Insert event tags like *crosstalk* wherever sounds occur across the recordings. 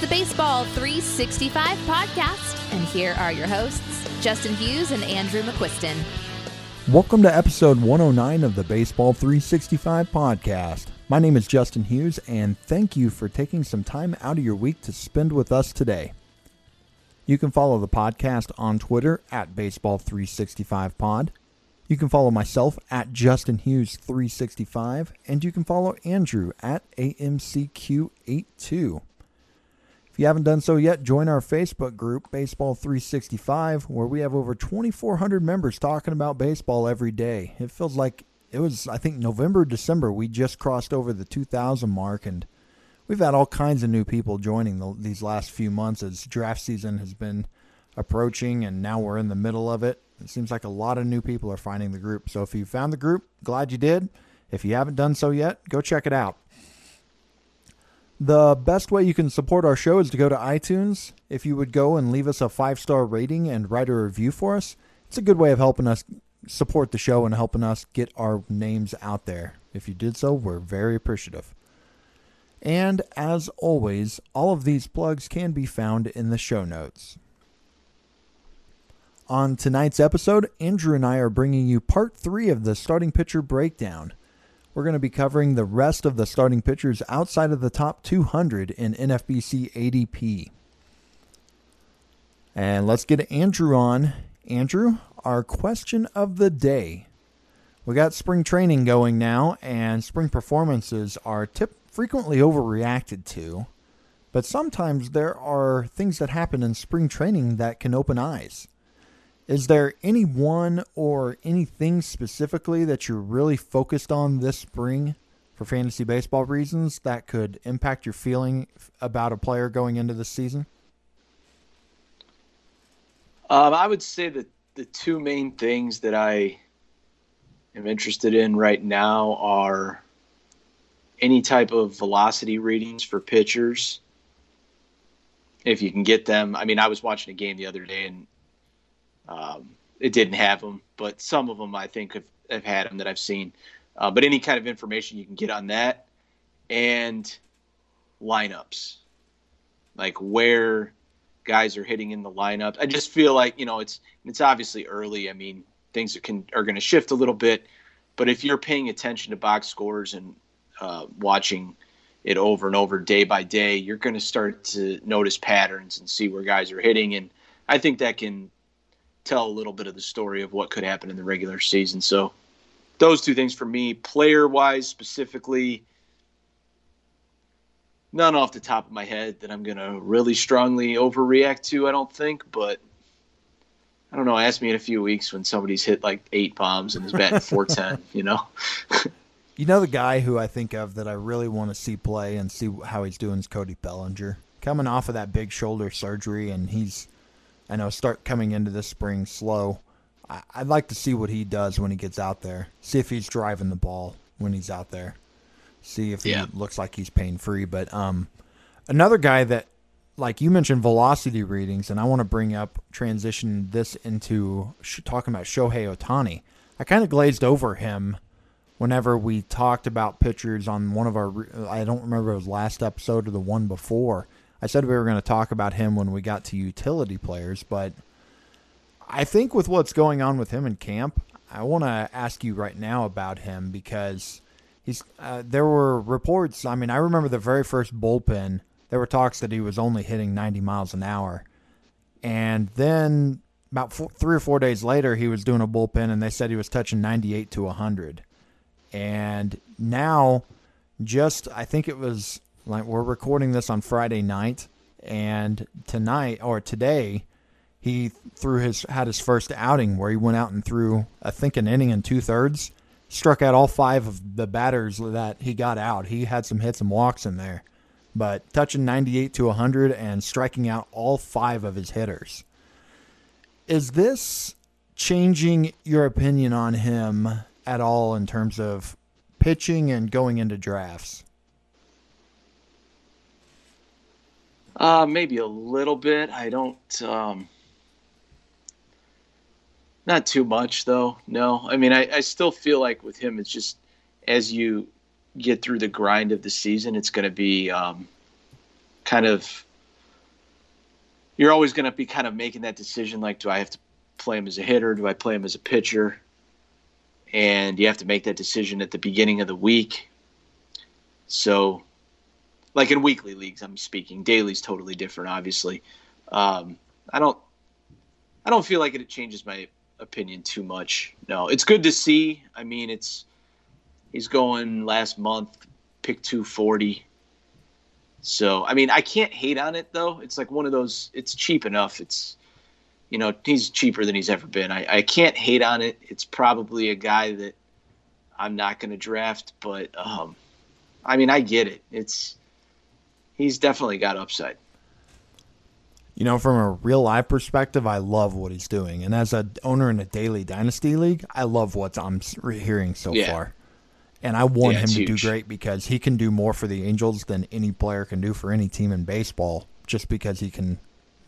the Baseball 365 podcast, and here are your hosts, Justin Hughes and Andrew McQuiston. Welcome to episode 109 of the Baseball 365 podcast. My name is Justin Hughes, and thank you for taking some time out of your week to spend with us today. You can follow the podcast on Twitter at Baseball365pod. You can follow myself at Justin Hughes 365, and you can follow Andrew at AMCQ82. You haven't done so yet, join our Facebook group, Baseball 365, where we have over 2,400 members talking about baseball every day. It feels like it was, I think, November, December, we just crossed over the 2,000 mark, and we've had all kinds of new people joining the, these last few months as draft season has been approaching, and now we're in the middle of it. It seems like a lot of new people are finding the group. So if you found the group, glad you did. If you haven't done so yet, go check it out. The best way you can support our show is to go to iTunes. If you would go and leave us a five star rating and write a review for us, it's a good way of helping us support the show and helping us get our names out there. If you did so, we're very appreciative. And as always, all of these plugs can be found in the show notes. On tonight's episode, Andrew and I are bringing you part three of the starting pitcher breakdown. We're going to be covering the rest of the starting pitchers outside of the top 200 in NFBC ADP. And let's get Andrew on. Andrew, our question of the day. We got spring training going now, and spring performances are tip- frequently overreacted to. But sometimes there are things that happen in spring training that can open eyes. Is there any one or anything specifically that you're really focused on this spring for fantasy baseball reasons that could impact your feeling about a player going into the season? Um, I would say that the two main things that I am interested in right now are any type of velocity readings for pitchers. If you can get them, I mean, I was watching a game the other day and um, it didn't have them, but some of them I think have, have had them that I've seen. Uh, but any kind of information you can get on that and lineups, like where guys are hitting in the lineup. I just feel like you know it's it's obviously early. I mean things are can are going to shift a little bit, but if you're paying attention to box scores and uh, watching it over and over day by day, you're going to start to notice patterns and see where guys are hitting, and I think that can tell a little bit of the story of what could happen in the regular season. So those two things for me, player wise specifically, none off the top of my head that I'm gonna really strongly overreact to. I don't think, but I don't know. Ask me in a few weeks when somebody's hit like eight bombs and is batting *laughs* 410. You know. *laughs* you know the guy who I think of that I really want to see play and see how he's doing is Cody Bellinger. Coming off of that big shoulder surgery, and he's I know start coming into this spring slow. I, would like to see what he does when he gets out there. See if he's driving the ball when he's out there. See if yeah. he looks like he's pain free. But um, another guy that, like you mentioned, velocity readings, and I want to bring up transition this into sh- talking about Shohei Ohtani. I kind of glazed over him whenever we talked about pitchers on one of our. I don't remember it was last episode or the one before I said we were going to talk about him when we got to utility players, but I think with what's going on with him in camp, I want to ask you right now about him because he's. Uh, there were reports. I mean, I remember the very first bullpen. There were talks that he was only hitting 90 miles an hour, and then about four, three or four days later, he was doing a bullpen, and they said he was touching 98 to 100. And now, just I think it was like we're recording this on Friday night, and tonight or today, he threw his had his first outing where he went out and threw I think an inning and two thirds, struck out all five of the batters that he got out. He had some hits and walks in there, but touching 98 to 100 and striking out all five of his hitters. Is this changing your opinion on him at all in terms of pitching and going into drafts? Uh, maybe a little bit. I don't. Um, not too much though. No, I mean, I, I still feel like with him, it's just as you get through the grind of the season, it's going to be um, kind of you're always going to be kind of making that decision like, do I have to play him as a hitter? Do I play him as a pitcher? And you have to make that decision at the beginning of the week. So, like in weekly leagues, I'm speaking. Daily's totally different, obviously. Um, I don't, I don't feel like it changes my opinion too much. No, it's good to see. I mean, it's he's going last month, pick 240. So, I mean, I can't hate on it though. It's like one of those. It's cheap enough. It's, you know, he's cheaper than he's ever been. I, I can't hate on it. It's probably a guy that I'm not going to draft, but um, I mean, I get it. It's he's definitely got upside. You know, from a real life perspective, I love what he's doing, and as a owner in a daily dynasty league, I love what I'm hearing so yeah. far. And I want yeah, him to huge. do great because he can do more for the Angels than any player can do for any team in baseball, just because he can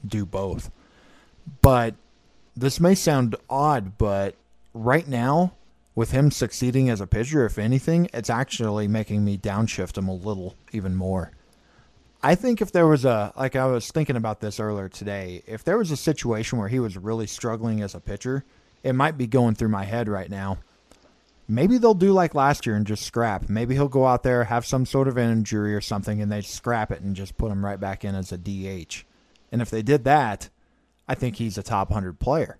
do both. But this may sound odd, but right now, with him succeeding as a pitcher, if anything, it's actually making me downshift him a little even more. I think if there was a like I was thinking about this earlier today, if there was a situation where he was really struggling as a pitcher, it might be going through my head right now. Maybe they'll do like last year and just scrap. Maybe he'll go out there, have some sort of injury or something, and they scrap it and just put him right back in as a DH. And if they did that, I think he's a top hundred player,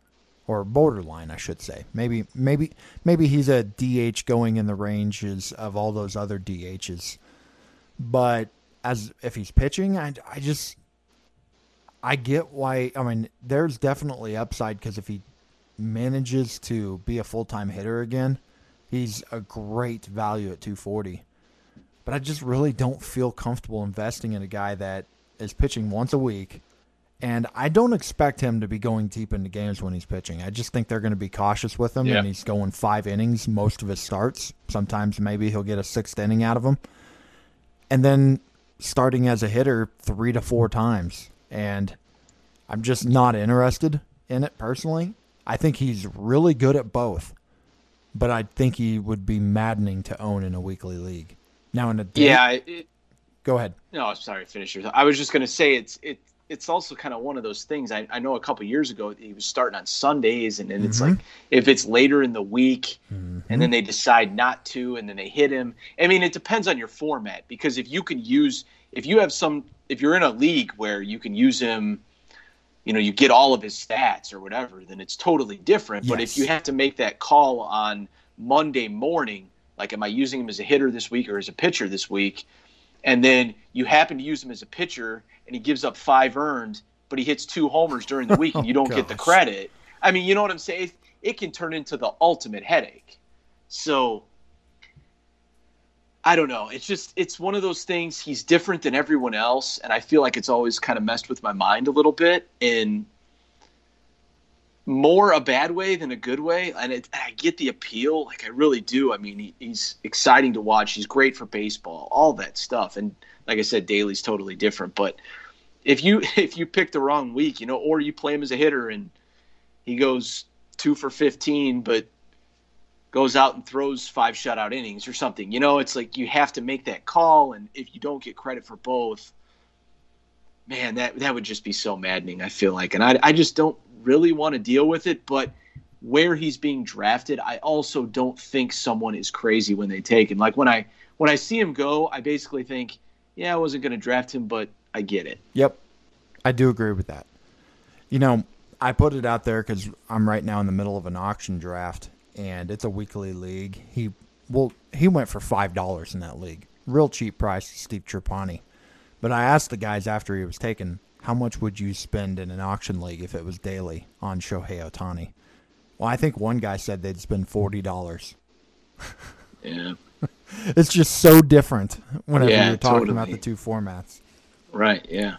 or borderline, I should say. Maybe, maybe, maybe he's a DH going in the ranges of all those other DHs. But as if he's pitching, I, I just I get why. I mean, there's definitely upside because if he manages to be a full time hitter again, he's a great value at 240. But I just really don't feel comfortable investing in a guy that is pitching once a week. And I don't expect him to be going deep into games when he's pitching. I just think they're going to be cautious with him, yeah. and he's going five innings most of his starts. Sometimes maybe he'll get a sixth inning out of him. And then starting as a hitter three to four times, and I'm just not interested in it personally. I think he's really good at both, but I think he would be maddening to own in a weekly league. Now in a day, yeah, it, go ahead. No, I'm sorry, finish your. I was just going to say it's it it's also kind of one of those things. I, I know a couple years ago he was starting on Sundays, and, and it's mm-hmm. like if it's later in the week, mm-hmm. and then they decide not to, and then they hit him. I mean, it depends on your format because if you can use, if you have some, if you're in a league where you can use him, you know, you get all of his stats or whatever, then it's totally different. Yes. But if you have to make that call on Monday morning, like, am I using him as a hitter this week or as a pitcher this week? And then you happen to use him as a pitcher and he gives up five earned, but he hits two homers during the week and you *laughs* oh, don't oh, get the credit. I mean, you know what I'm saying? It can turn into the ultimate headache. So I don't know. It's just it's one of those things. He's different than everyone else, and I feel like it's always kind of messed with my mind a little bit in more a bad way than a good way. And, it, I get the appeal, like I really do. I mean, he, he's exciting to watch. He's great for baseball, all that stuff. And like I said, Daily's totally different. But if you *laughs* if you pick the wrong week, you know, or you play him as a hitter and he goes two for fifteen, but goes out and throws five shutout innings or something, you know, it's like you have to make that call, and if you don't get credit for both, man, that that would just be so maddening. I feel like, and I I just don't really want to deal with it, but where he's being drafted, I also don't think someone is crazy when they take him. Like when I when I see him go, I basically think yeah, I wasn't going to draft him, but I get it. Yep. I do agree with that. You know, I put it out there because I'm right now in the middle of an auction draft, and it's a weekly league. He well, he went for five dollars in that league, real cheap price, Steve Trapani. But I asked the guys after he was taken, how much would you spend in an auction league if it was daily on Shohei Ohtani? Well, I think one guy said they'd spend forty dollars. yeah. It's just so different whenever yeah, you're talking totally. about the two formats. Right. Yeah.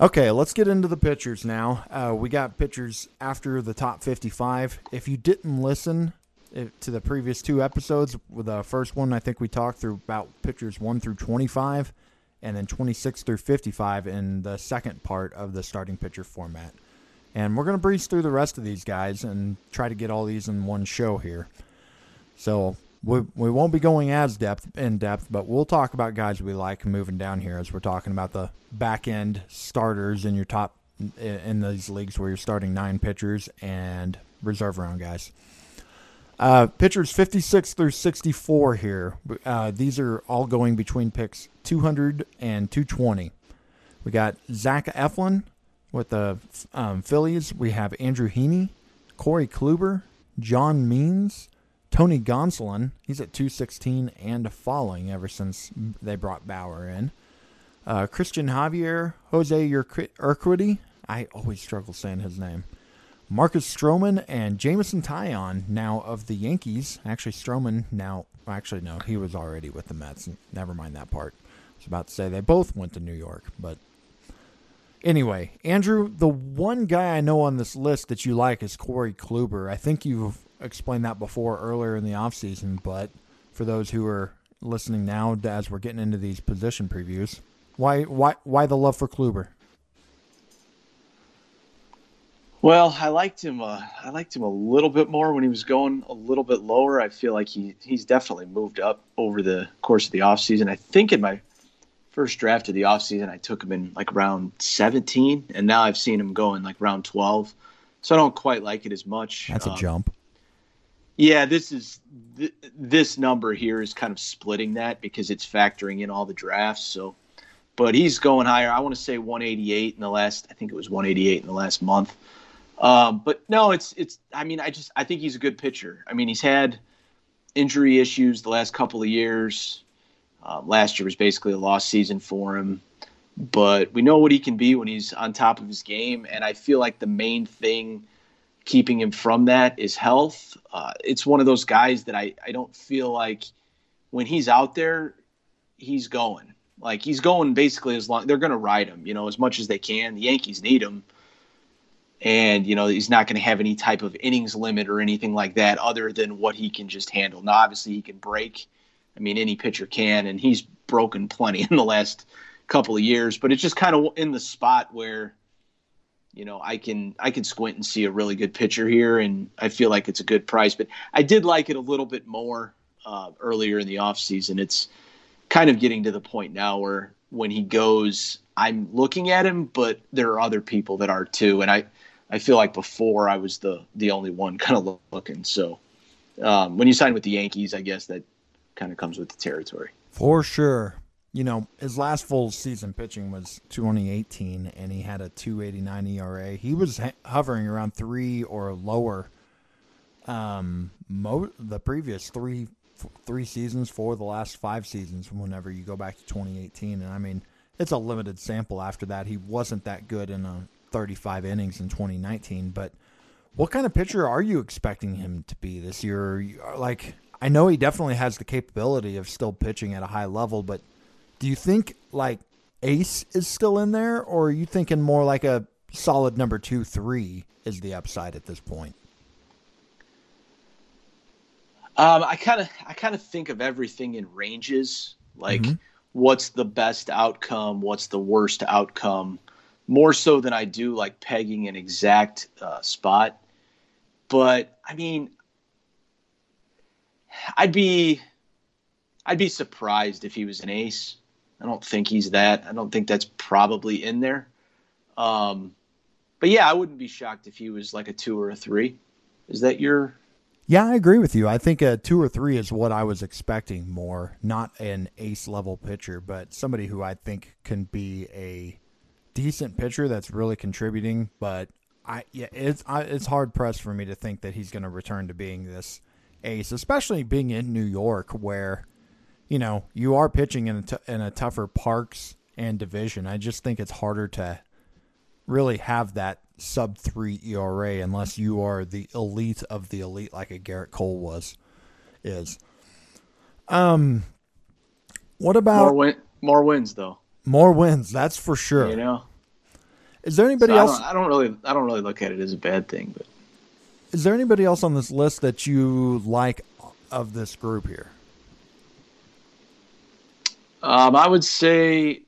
Okay, let's get into the pitchers now. Uh, we got pitchers after the top 55. If you didn't listen eh, to the previous two episodes, the first one, I think we talked through about pitchers 1 through 25, and then 26 through 55 in the second part of the starting pitcher format. And we're going to breeze through the rest of these guys and try to get all these in one show here. So we, we won't be going as depth in depth, but we'll talk about guys we like moving down here as we're talking about the back end starters in your top in, in these leagues where you're starting nine pitchers and reserve round guys. Uh, pitchers 56 through 64 here. Uh, these are all going between picks 200 and 220. We got Zach Eflin with the um, Phillies. We have Andrew Heaney, Corey Kluber, John Means, Tony Gonsolin. He's at 216 and falling ever since they brought Bauer in. Uh, Cristian Javier, Jose Urquidy. I always struggle saying his name. Marcus Stroman and Jameson Taillon, now of the Yankees. Actually, Stroman now, actually, no, he was already with the Mets. Never mind that part. I was about to say they both went to New York, but anyway, Andrew, the one guy I know on this list that you like is Corey Kluber. I think you've explained that before earlier in the offseason, but for those who are listening now as we're getting into these position previews, why why why the love for Kluber? Well, I liked him. Uh, I liked him a little bit more when he was going a little bit lower. I feel like he he's definitely moved up over the course of the offseason. I think in my first draft of the offseason, I took him in like round 17, and now I've seen him go in like round 12. So I don't quite like it as much. That's a um, jump. Yeah, this is th- this number here is kind of splitting that because it's factoring in all the drafts. So, but he's going higher. I want to say 188 in the last. I think it was 188 in the last month. Um, but no, it's it's. I mean, I just I think he's a good pitcher. I mean, he's had injury issues the last couple of years. Uh, last year was basically a lost season for him, but we know what he can be when he's on top of his game. And I feel like the main thing keeping him from that is health. Uh, it's one of those guys that I I don't feel like when he's out there, he's going. Like he's going basically as long they're going to ride him, you know, as much as they can. The Yankees need him and you know he's not going to have any type of innings limit or anything like that other than what he can just handle now obviously he can break i mean any pitcher can and he's broken plenty *laughs* in the last couple of years but it's just kind of in the spot where you know i can i can squint and see a really good pitcher here and i feel like it's a good price but i did like it a little bit more uh, earlier in the offseason it's kind of getting to the point now where when he goes i'm looking at him but there are other people that are too and i I feel like before I was the the only one *laughs* kind of looking. So um, when you sign with the Yankees, I guess that kind of comes with the territory. For sure. You know, his last full season pitching was 2018, and he had a 289 ERA. He was hovering around three or lower. Um, mo- the previous three three seasons, for the last five seasons, whenever you go back to 2018, and I mean, it's a limited sample. After that, he wasn't that good in a 35 innings in 2019. But what kind of pitcher are you expecting him to be this year? Like, I know he definitely has the capability of still pitching at a high level, but do you think like ace is still in there, or are you thinking more like a solid number two, three is the upside at this point? Um, I kind of I kind of think of everything in ranges, like mm-hmm. what's the best outcome, what's the worst outcome more so than I do like pegging an exact uh, spot. But I mean, I'd be I'd be surprised if he was an ace. I don't think he's that. I don't think that's probably in there. Um, but yeah, I wouldn't be shocked if he was like a two or a three. Is that your? Yeah, I agree with you. I think a two or three is what I was expecting more. Not an ace level pitcher, but somebody who I think can be a decent pitcher that's really contributing, but I yeah, it's I, it's hard pressed for me to think that he's going to return to being this ace, especially being in New York where you know you are pitching in a t- in a tougher parks and division. I just think it's harder to really have that sub three ERA unless you are the elite of the elite, like a Gerrit Cole was. Is um, what about more, win- more wins though? More wins, that's for sure. You know. Is there anybody so else? I don't, I don't, really, I don't really look at it as a bad thing, but. Is there anybody else on this list that you like of this group here? Um, I would say.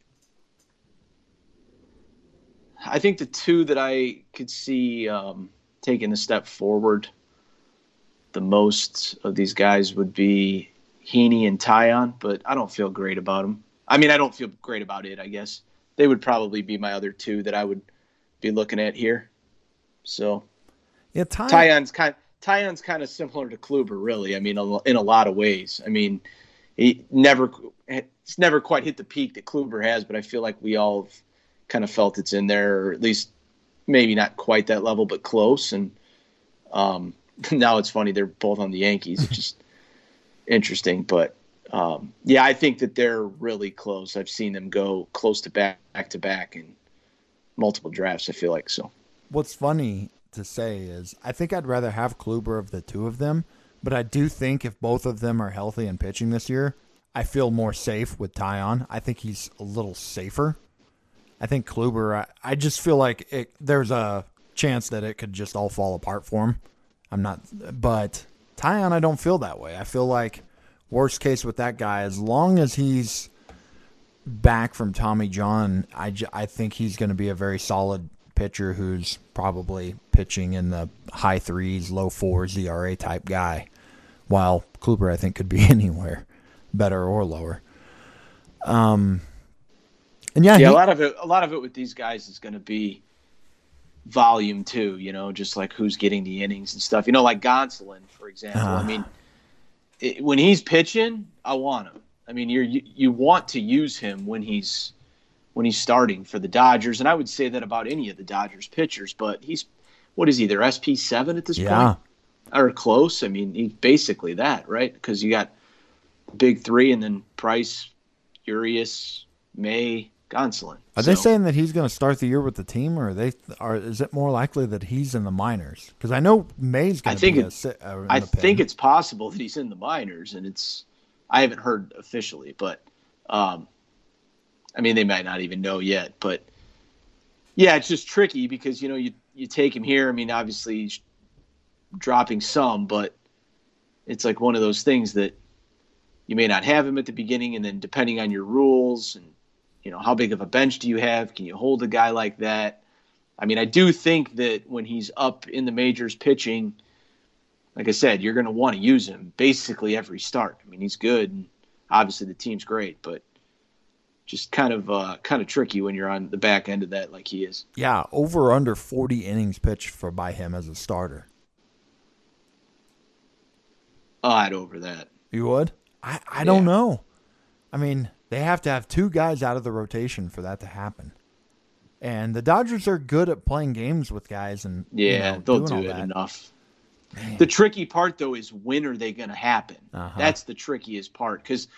I think the two that I could see um, taking a step forward the most of these guys would be Heaney and Taillon, but I don't feel great about them. I mean, I don't feel great about it. I guess they would probably be my other two that I would be looking at here. So Yeah, Ty, Taillon's kind Taillon's kind of similar to Kluber, really. I mean, in a lot of ways. I mean, he never it's never quite hit the peak that Kluber has, but I feel like we all have kind of felt it's in there, or at least maybe not quite that level, but close. And um, *laughs* now it's funny they're both on the Yankees. It's just *laughs* interesting, but um, yeah, I think that they're really close. I've seen them go close to back back to back in multiple drafts. I feel like so. what's funny to say is I think I'd rather have Kluber of the two of them, but I do think if both of them are healthy and pitching this year, I feel more safe with Taillon. I think he's a little safer. I think Kluber, I, I just feel like it, there's a chance that it could just all fall apart for him. I'm not, but Taillon, I don't feel that way. I feel like worst case with that guy, as long as he's back from Tommy John, I, I think he's going to be a very solid pitcher who's probably pitching in the high threes, low fours, ERA type guy. While Kluber, I think, could be *laughs* anywhere, better or lower. Um, and yeah, yeah, he- a lot of it. A lot of it with these guys is going to be volume too. You know, just like who's getting the innings and stuff. You know, like Gonsolin, for example. I Ah. mean, it, when he's pitching, I want him. I mean, you're, you you want to use him when he's when he's starting for the Dodgers, and I would say that about any of the Dodgers pitchers. But he's what is he? Their SP seven at this yeah, point, or close. I mean, he's basically that, right? Because you got big three, and then Price, Urias, May, Gonsolin. Are they saying that he's going to start the year with the team, or are they are? Is it more likely that he's in the minors? Because I know May's going I to think be it- a, uh, I think it's possible that he's in the minors, and it's I haven't heard officially, but um, I mean they might not even know yet. But yeah, it's just tricky because you know you you take him here. I mean, obviously he's dropping some, but it's like one of those things that you may not have him at the beginning, and then depending on your rules and you know how big of a bench do you have, can you hold a guy like that? I mean, I do think that when he's up in the majors pitching like I said, you're going to want to use him basically every start. I mean, he's good, and obviously the team's great, but just kind of uh, kind of tricky when you're on the back end of that, like he is. Yeah, over or under forty innings pitched for by him as a starter. Odd over that. You would? I I don't know. I mean, they have to have two guys out of the rotation for that to happen. And the Dodgers are good at playing games with guys and you Yeah, know, they'll do it that. enough. Man. The tricky part, though, is when are they going to happen? Uh-huh. That's the trickiest part because,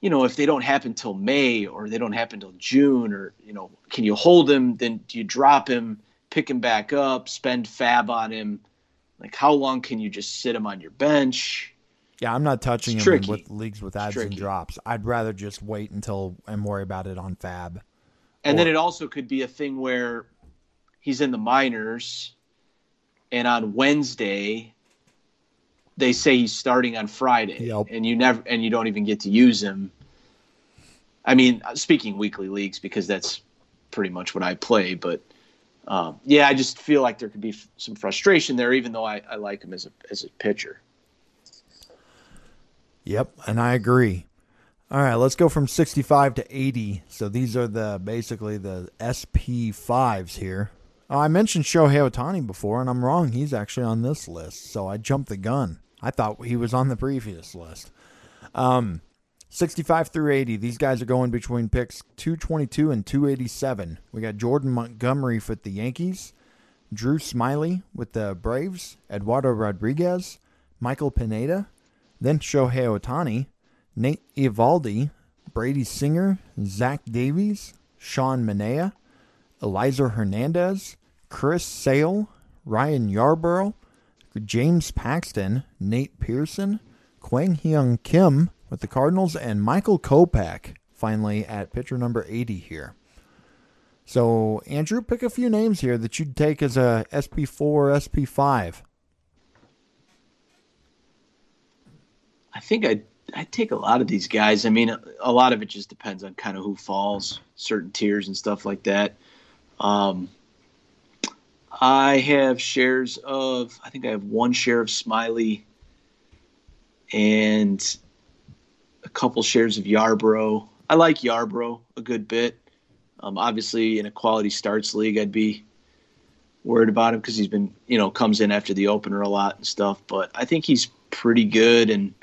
you know, if they don't happen till May or they don't happen till June, or you know, can you hold him? Then do you drop him, pick him back up, spend FAAB on him? Like, how long can you just sit him on your bench? Yeah, I'm not touching It's him tricky. with leagues with adds and drops. I'd rather just wait until and worry about it on FAAB. And then it also could be a thing where he's in the minors, and on Wednesday they say he's starting on Friday, Yep. and you never and you don't even get to use him. I mean, speaking weekly leagues because that's pretty much what I play, but um, yeah, I just feel like there could be f- some frustration there, even though I, I like him as a as a pitcher. Yep, and I agree. All right, let's go from 65 to 80. So these are the basically the SP5s here. Oh, I mentioned Shohei Ohtani before, and I'm wrong. He's actually on this list, so I jumped the gun. I thought he was on the previous list. Um, 65 through 80. These guys are going between picks 222 and 287. We got Jordan Montgomery for the Yankees, Drew Smyly with the Braves, Eduardo Rodriguez, Michael Pineda, then Shohei Ohtani, Nate Eovaldi, Brady Singer, Zach Davies, Sean Manaea, Elieser Hernandez, Chris Sale, Ryan Yarbrough, James Paxton, Nate Pearson, Kwang Hyun Kim with the Cardinals, and Michael Kopech finally at pitcher number 80 here. So, Andrew, pick a few names here that you'd take as a SP4 or SP5. I think I I take a lot of these guys. I mean, a, a lot of it just depends on kind of who falls, certain tiers and stuff like that. Um, I have shares of. I think I have one share of Smyly, and a couple shares of Yarbrough. I like Yarbrough a good bit. Um, obviously, in a quality starts league, I'd be worried about him because he's been, you know, comes in after the opener a lot and stuff. But I think he's pretty good and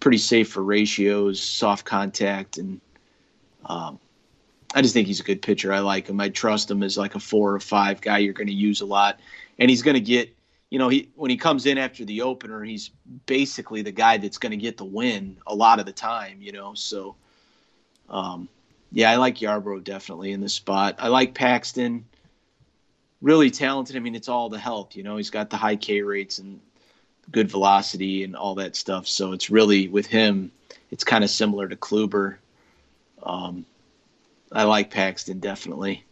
pretty safe for ratios, soft contact, and um, I just think he's a good pitcher. I like him. I trust him as like a four or five guy you're going to use a lot, and he's going to get. You know, he when he comes in after the opener, he's basically the guy that's going to get the win a lot of the time. You know, so um, yeah, I like Yarbrough definitely in this spot. I like Paxton, really talented. I mean, it's all the health. You know, he's got the high K rates and good velocity and all that stuff. So it's really with him, it's kind of similar to Kluber. Um, I like Paxton definitely,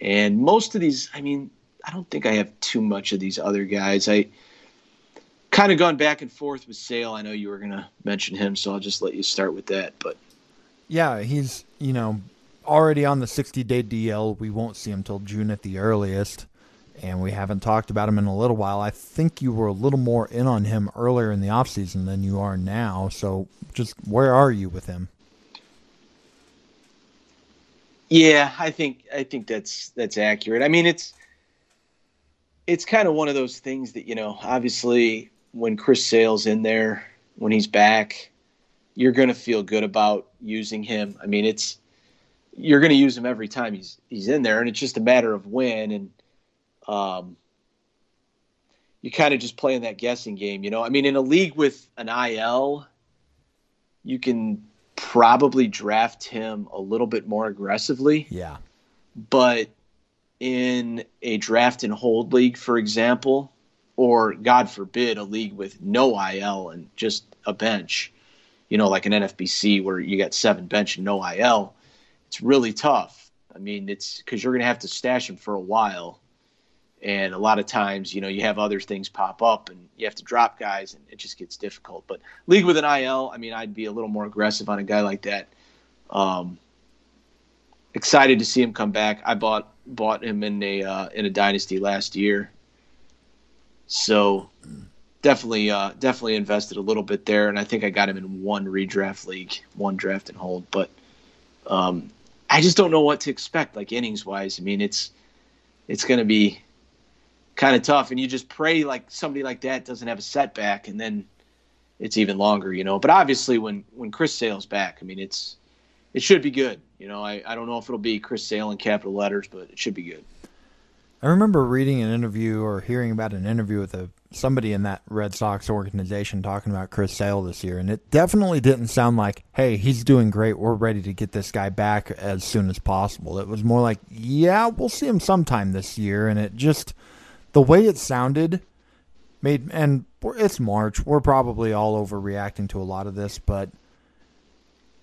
and most of these. I mean, I don't think I have too much of these other guys. I kind of gone back and forth with Sale. I know you were going to mention him, so I'll just let you start with that. But yeah, he's you know already on the 60 day DL. We won't see him till June at the earliest, and we haven't talked about him in a little while. I think you were a little more in on him earlier in the offseason than you are now. So, just where are you with him? Yeah, I think I think that's that's accurate. I mean, it's it's kind of one of those things that you know, obviously, when Chris Sale's in there, when he's back, you're going to feel good about using him. I mean, it's you're going to use him every time he's he's in there, and it's just a matter of when. And um, you kind of just playing that guessing game, you know. I mean, in a league with an IL, you can probably draft him a little bit more aggressively. Yeah. But in a draft and hold league, for example, or God forbid, a league with no IL and just a bench, you know, like an NFBC where you got seven bench and no IL, it's really tough. I mean, it's because you're going to have to stash him for a while. And a lot of times, you know, you have other things pop up and you have to drop guys and it just gets difficult. But league with an IL, I mean, I'd be a little more aggressive on a guy like that. Um, excited to see him come back. I bought bought him in a uh, in a dynasty last year. So definitely uh, definitely invested a little bit there, and I think I got him in one redraft league, one draft and hold. But um, I just don't know what to expect, like innings wise. I mean, it's it's going to be kind of tough, and you just pray like somebody like that doesn't have a setback, and then it's even longer, you know. But obviously, when when Chris Sale's back, I mean, it's it should be good. You know, I, I don't know if it'll be Chris Sale in capital letters, but it should be good. I remember reading an interview or hearing about an interview with a somebody in that Red Sox organization talking about Chris Sale this year, and it definitely didn't sound like, "Hey, he's doing great. We're ready to get this guy back as soon as possible." It was more like, "Yeah, we'll see him sometime this year," and it just the way it sounded made and it's March. We're probably all overreacting to a lot of this, but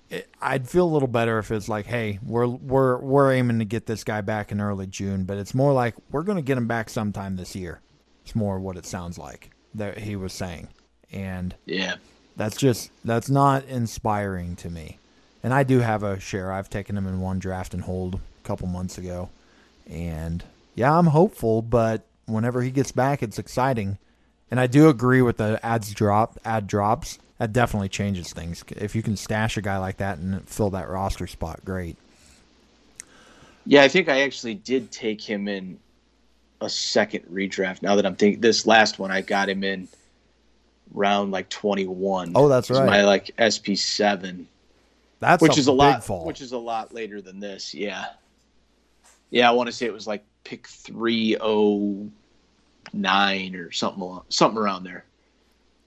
it, I'd feel a little better if it's like, hey, we're we're we're aiming to get this guy back in early June, but it's more like we're going to get him back sometime this year. It's more what it sounds like that he was saying, and yeah, that's just that's not inspiring to me. And I do have a share. I've taken him in one draft and hold a couple months ago, and yeah, I'm hopeful. But whenever he gets back, it's exciting. And I do agree with the adds drop add drops that definitely changes things. If you can stash a guy like that and fill that roster spot, great. Yeah, I think I actually did take him in a second redraft. Now that I'm thinking, this last one I got him in round like 21. Oh, that's right. My like SP seven. That's which a is a lot. Fall. Which is a lot later than this. Yeah. Yeah, I want to say it was like pick three oh nine or something along, something around there.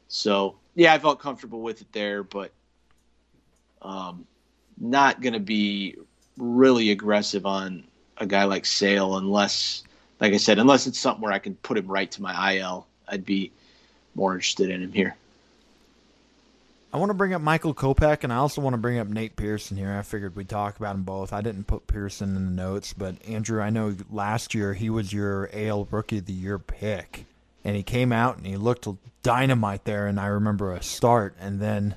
So yeah, I felt comfortable with it there, but um, not going to be really aggressive on a guy like Sale unless, like I said, unless it's something where I can put him right to my IL. I'd be more interested in him here. I want to bring up Michael Kopech, and I also want to bring up Nate Pearson here. I figured we'd talk about them both. I didn't put Pearson in the notes, but Andrew, I know last year he was your AL Rookie of the Year pick and he came out and he looked dynamite there. And I remember a start, and then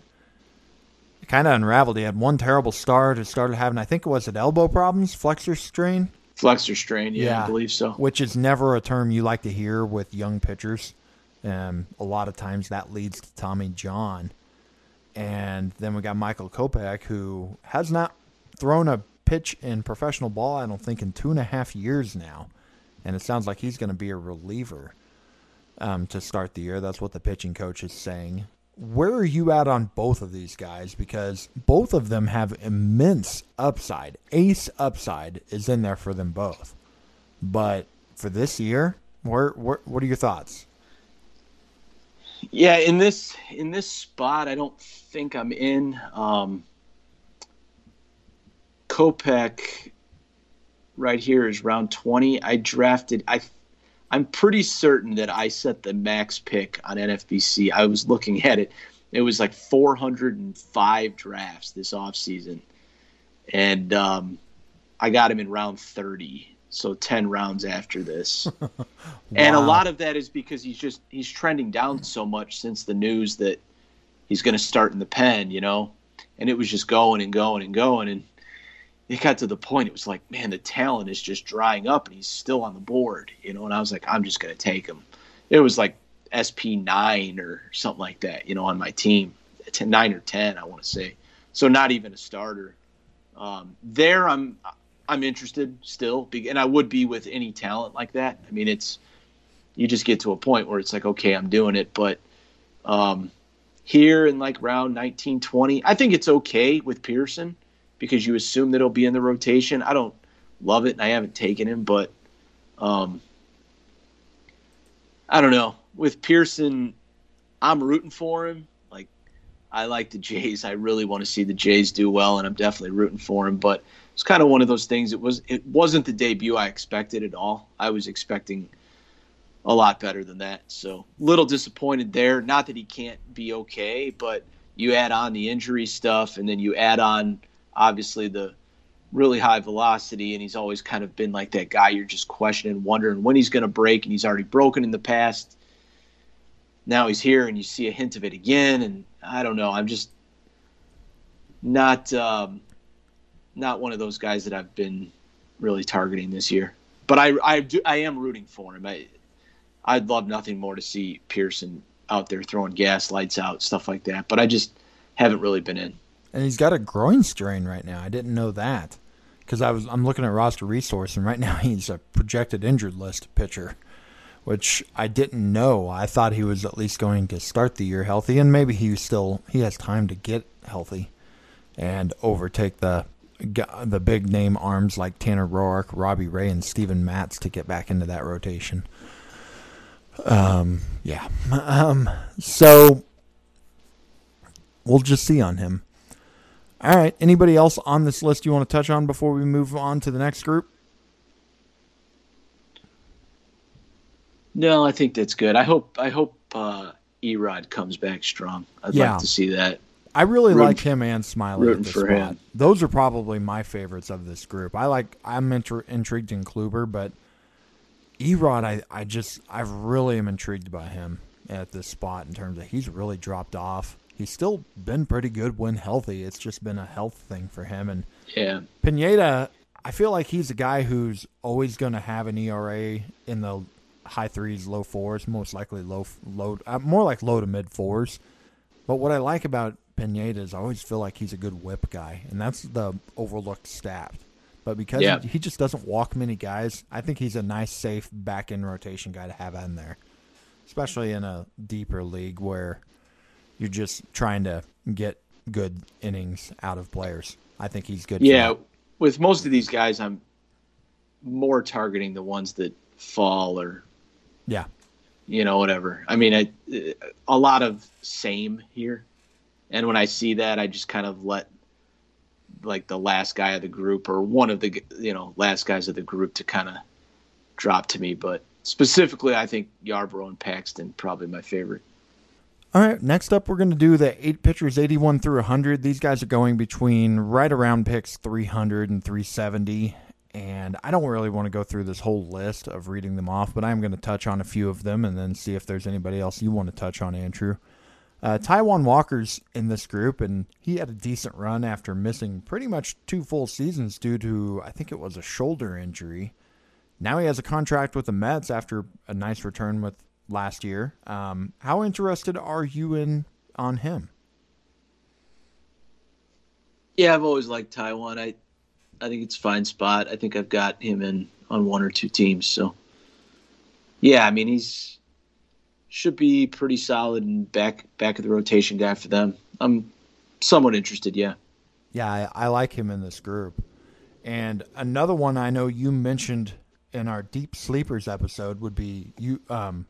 it kind of unraveled. He had one terrible start. It started having, I think it was at elbow problems, flexor strain. Flexor strain, yeah, yeah, I believe so. Which is never a term you like to hear with young pitchers. Um, a lot of times that leads to Tommy John. And then we got Michael Kopech, who has not thrown a pitch in professional ball, I don't think, in two and a half years now and it sounds like he's going to be a reliever um, to start the year. That's what the pitching coach is saying. Where are you at on both of these guys? Because both of them have immense upside. Ace upside is in there for them both. But for this year, where, where what are your thoughts? Yeah, in this in this spot, I don't think I'm in. Um, Kopech right here is round 20. I drafted I I'm pretty certain that I set the max pick on NFBC. I was looking at it. It was like 405 drafts this offseason. And um, I got him in round 30 so 10 rounds after this. Wow. *laughs* and a lot of that is because he's just he's trending down so much since the news that he's going to start in the pen you know? And it was just going and going and going and it got to the point it was like man the talent is just drying up and he's still on the board you know? And i was like i'm just going to take him. It was like sp9 or something like that you know on my team. 10, 9 or 10 i want to say. So not even a starter. Um, there i'm I'm interested still, and I would be with any talent like that. I mean, it's you just get to a point where it's like, okay, I'm doing it. But um, here in like round 19, 20, I think it's okay with Pearson because you assume that he'll be in the rotation. I don't love it, and I haven't taken him, but um, I don't know. With Pearson, I'm rooting for him. I like the Jays. I really want to see the Jays do well, and I'm definitely rooting for him. But it's kind of one of those things. It was it wasn't the debut I expected at all. I was expecting a lot better than that. So little disappointed there. Not that he can't be okay, but you add on the injury stuff, and then you add on obviously the really high velocity, and he's always kind of been like that guy you're just questioning, wondering when he's going to break, and he's already broken in the past. Now he's here, and you see a hint of it again, and I don't know. I'm just not. Um, not one of those guys that I've been really targeting this year. But I I do I am rooting for him. I I'd love nothing more to see Pearson out there throwing gas, lights out, stuff like that. But I just haven't really been in. And he's got a groin strain right now. I didn't know that because I was I'm looking at roster resource and right now *laughs* he's a projected injured list pitcher, which I didn't know. I thought he was at least going to start the year healthy, and maybe he still he has time to get healthy and overtake the the big name arms like Tanner Roark, Robbie Ray, and Steven Matz to get back into that rotation. Um, yeah. Um, so we'll just see on him. All right. Anybody else on this list you want to touch on before we move on to the next group? No, I think that's good. I hope I hope uh, Erod comes back strong. I'd yeah. like to see that. I really rooting, like him and Smyly at this spot. Him. Those are probably my favorites of this group. I like I'm intri- intrigued in Kluber, but Erod, I I just I really am intrigued by him at this spot in terms of he's really dropped off. He's still been pretty good when healthy. It's just been a health thing for him. And yeah, Pineda, I feel like he's a guy who's always going to have an ERA in the high threes, low fours, most likely low low, uh, more like low to mid fours. But what I like about Pineda is I always feel like he's a good whip guy, and that's the overlooked stat. But because yeah. he, he, just doesn't walk many guys, I think he's a nice, safe back end rotation guy to have in there, especially in a deeper league where you're just trying to get good innings out of players. I think he's good. Yeah, with most of these guys, I'm more targeting the ones that fall or yeah, you know, whatever. I mean, I, a lot of same here and when I see that, I just kind of let like the last guy of the group or one of the you know last guys of the group to kind of drop to me. But specifically, I think Yarbrough and Paxton probably my favorite. All right, next up, we're going to do the eight pitchers 81 through 100. These guys are going between right around picks 300 and 370. And I don't really want to go through this whole list of reading them off, but I'm going to touch on a few of them and then see if there's anybody else you want to touch on, Andrew. Uh, Taijuan Walker's in this group, and he had a decent run after missing pretty much two full seasons due to, I think it was a shoulder injury. Now he has a contract with the Mets after a nice return with last year. Um, how interested are you in on him? Yeah, I've always liked Taijuan. I, I think it's a fine spot. I think I've got him in on one or two teams. So, Yeah, I mean he's should be pretty solid and back back of the rotation guy for them. I'm somewhat interested. Yeah. Yeah, I, I like him in this group. And another one I know you mentioned in our deep sleepers episode would be you um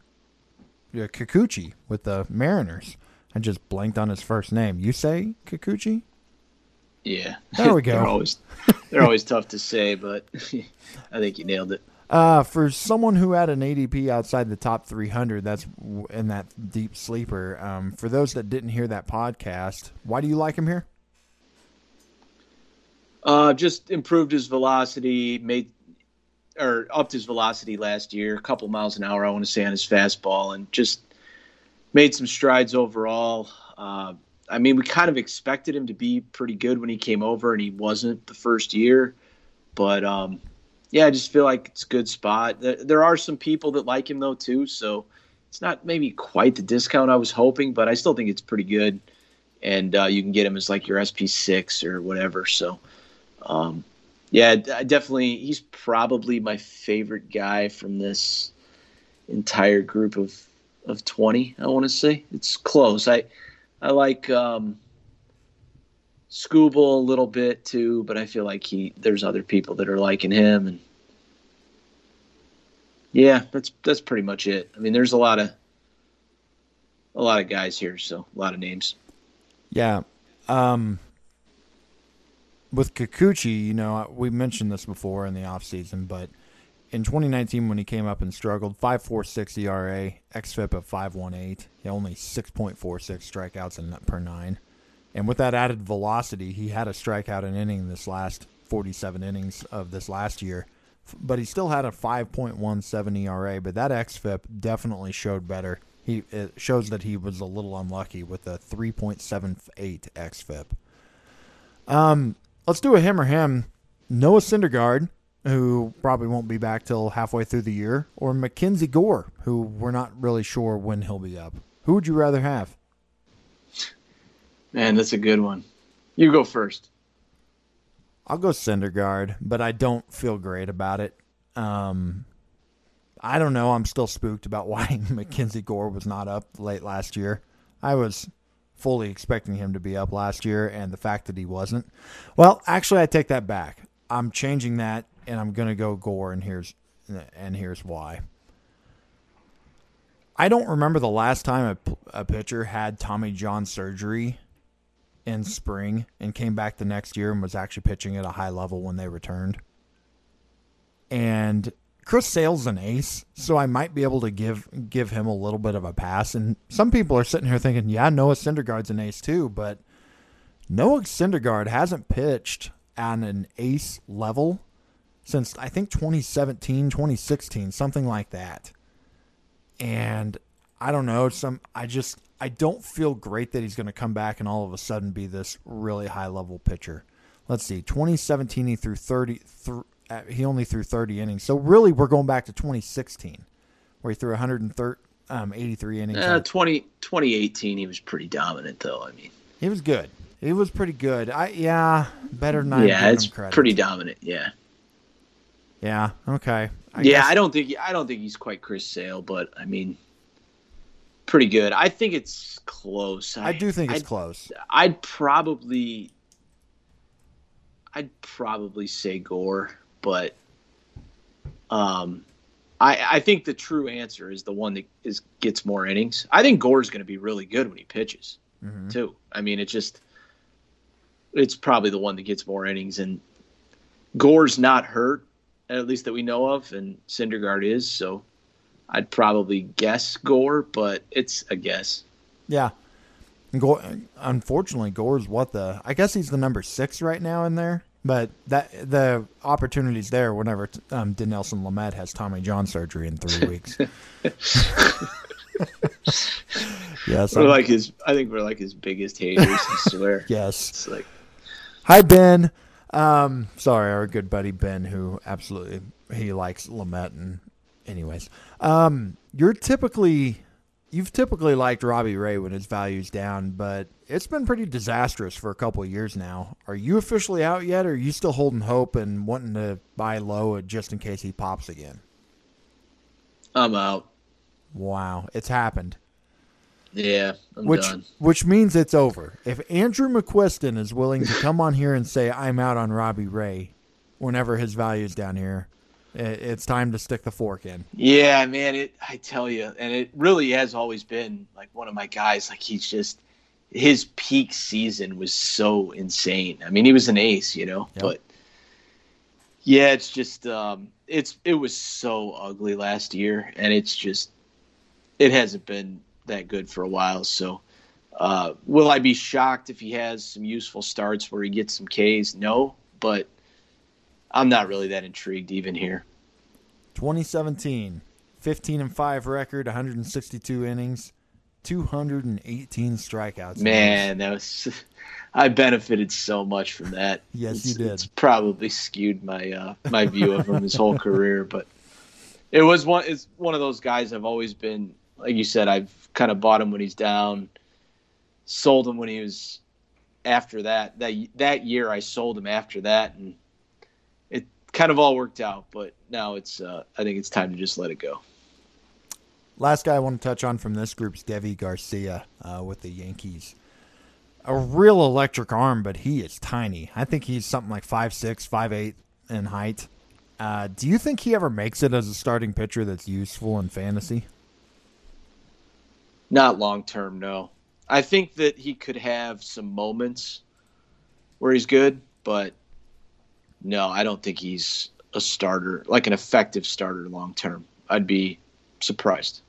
Kikuchi with the Mariners. I just blanked on his first name. Yusei Kikuchi? Yeah. There we *laughs* go. they're always they're always tough to say, but *laughs* I think you nailed it. Uh, for someone who had an ADP outside the top 300, that's in that deep sleeper. Um, for those that didn't hear that podcast, why do you like him here? Uh, just improved his velocity, made or upped his velocity last year, a couple miles an hour, I want to say, on his fastball, and just made some strides overall. Uh, I mean, we kind of expected him to be pretty good when he came over, and he wasn't the first year. But um, yeah, I just feel like it's a good spot. There, are some people that like him though too, so it's not maybe quite the discount I was hoping, but I still think it's pretty good. And uh, you can get him as like your SP six or whatever. So um, yeah, I definitely he's probably my favorite guy from this entire group of of 20 i want to say it's close i i like um Skubal a little bit too, but I feel like he there's other people that are liking him and yeah, that's that's pretty much it. I mean, there's a lot of a lot of guys here, so a lot of names. Yeah. Um with Kikuchi, you know, we mentioned this before in the offseason, but in 2019 when he came up and struggled, 5.46 ERA, xFIP of 5.18, he only 6.46 strikeouts in, per 9. And with that added velocity, he had a strikeout an inning this last 47 innings of this last year, but he still had a 5.17 ERA. But that xFIP definitely showed better. He it shows that he was a little unlucky with a 3.78 xFIP. Um, let's do a him or him. Noah Syndergaard, who probably won't be back till halfway through the year, or Mackenzie Gore, who we're not really sure when he'll be up. Who would you rather have? Man, that's a good one. You go first. I'll go Syndergaard, but I don't feel great about it. Um, I don't know. I'm still spooked about *laughs* why Mackenzie Gore was not up late last year. I was fully expecting him to be up last year, and the fact that he wasn't. Well, actually, I take that back. I'm changing that, and I'm going to go Gore, and here's and here's why. I don't remember the last time a, a pitcher had Tommy John surgery in spring and came back the next year and was actually pitching at a high level when they returned. And Chris Sale's an ace, so I might be able to give give him a little bit of a pass. And some people are sitting here thinking, yeah, Noah Syndergaard's an ace too, but Noah Syndergaard hasn't pitched on an ace level since I think 2017, 2016, something like that. And I don't know, some I just I don't feel great that he's going to come back and all of a sudden be this really high level pitcher. Let's see, 2017 he threw 30 th- he only threw 30 innings. So really we're going back to 2016 where he threw 183 um, innings. Uh, 20, 2018 he was pretty dominant though, I mean. He was good. He was pretty good. I yeah, better than I Yeah, it's pretty dominant, yeah. Yeah, okay. I yeah, guess. I don't think I don't think he's quite Chris Sale, but I mean pretty good. I think it's close. I, I do think it's I'd, close. I'd probably I'd probably say Gore, but um I I think the true answer is the one that is gets more innings. I think Gore's going to be really good when he pitches, mm-hmm. too. I mean, it just it's probably the one that gets more innings and Gore's not hurt at least that we know of and Syndergaard is, so I'd probably guess Gore, but it's a guess. Yeah. Gore, unfortunately, Gore's what the? I guess he's the number six right now in there. But that the opportunities there whenever um, Dinelson Lamet has Tommy John surgery in three weeks. *laughs* yes, we're I'm, like his. I think we're like his biggest haters. I swear. *laughs* yes. It's like, hi Ben. Um, sorry, our good buddy Ben, who absolutely he likes Lamet and anyways, um, you're typically you've typically liked Robbie Ray when his value's down, but it's been pretty disastrous for a couple of years now. Are you officially out yet, or are you still holding hope and wanting to buy low just in case he pops again? I'm out. Wow, it's happened. Yeah, I'm which done. which means it's over. If Andrew McQuiston is willing to come on here and say I'm out on Robbie Ray, whenever his value is down here, it's time to stick the fork in. Yeah, man, it I tell you, and it really has always been like one of my guys. Like he's just his peak season was so insane. I mean, he was an ace, you know, Yep. but yeah, it's just um it's it was so ugly last year and it's just it hasn't been that good for a while. So uh will I be shocked if he has some useful starts where he gets some Ks? No, but I'm not really that intrigued even here. 2017, 15 and 5 record, 162 innings, 218 strikeouts. Man, that was *laughs* I benefited so much from that. *laughs* Yes, you did. It's probably skewed my uh, my view of him his whole career, but it was one. It's one of those guys I've always been. Like you said, I've kind of bought him when he's down, sold him when he was after that. That that year, I sold him after that, and it kind of all worked out. But now it's. Uh, I think it's time to just let it go. Last guy I want to touch on from this group is Deivi Garcia uh, with the Yankees. A real electric arm, but he is tiny. I think he's something like 5'6", 5'8", in height. Uh, do you think he ever makes it as a starting pitcher that's useful in fantasy? Not long term, no. I think that he could have some moments where he's good, but no, I don't think he's a starter, like an effective starter long term. I'd be surprised.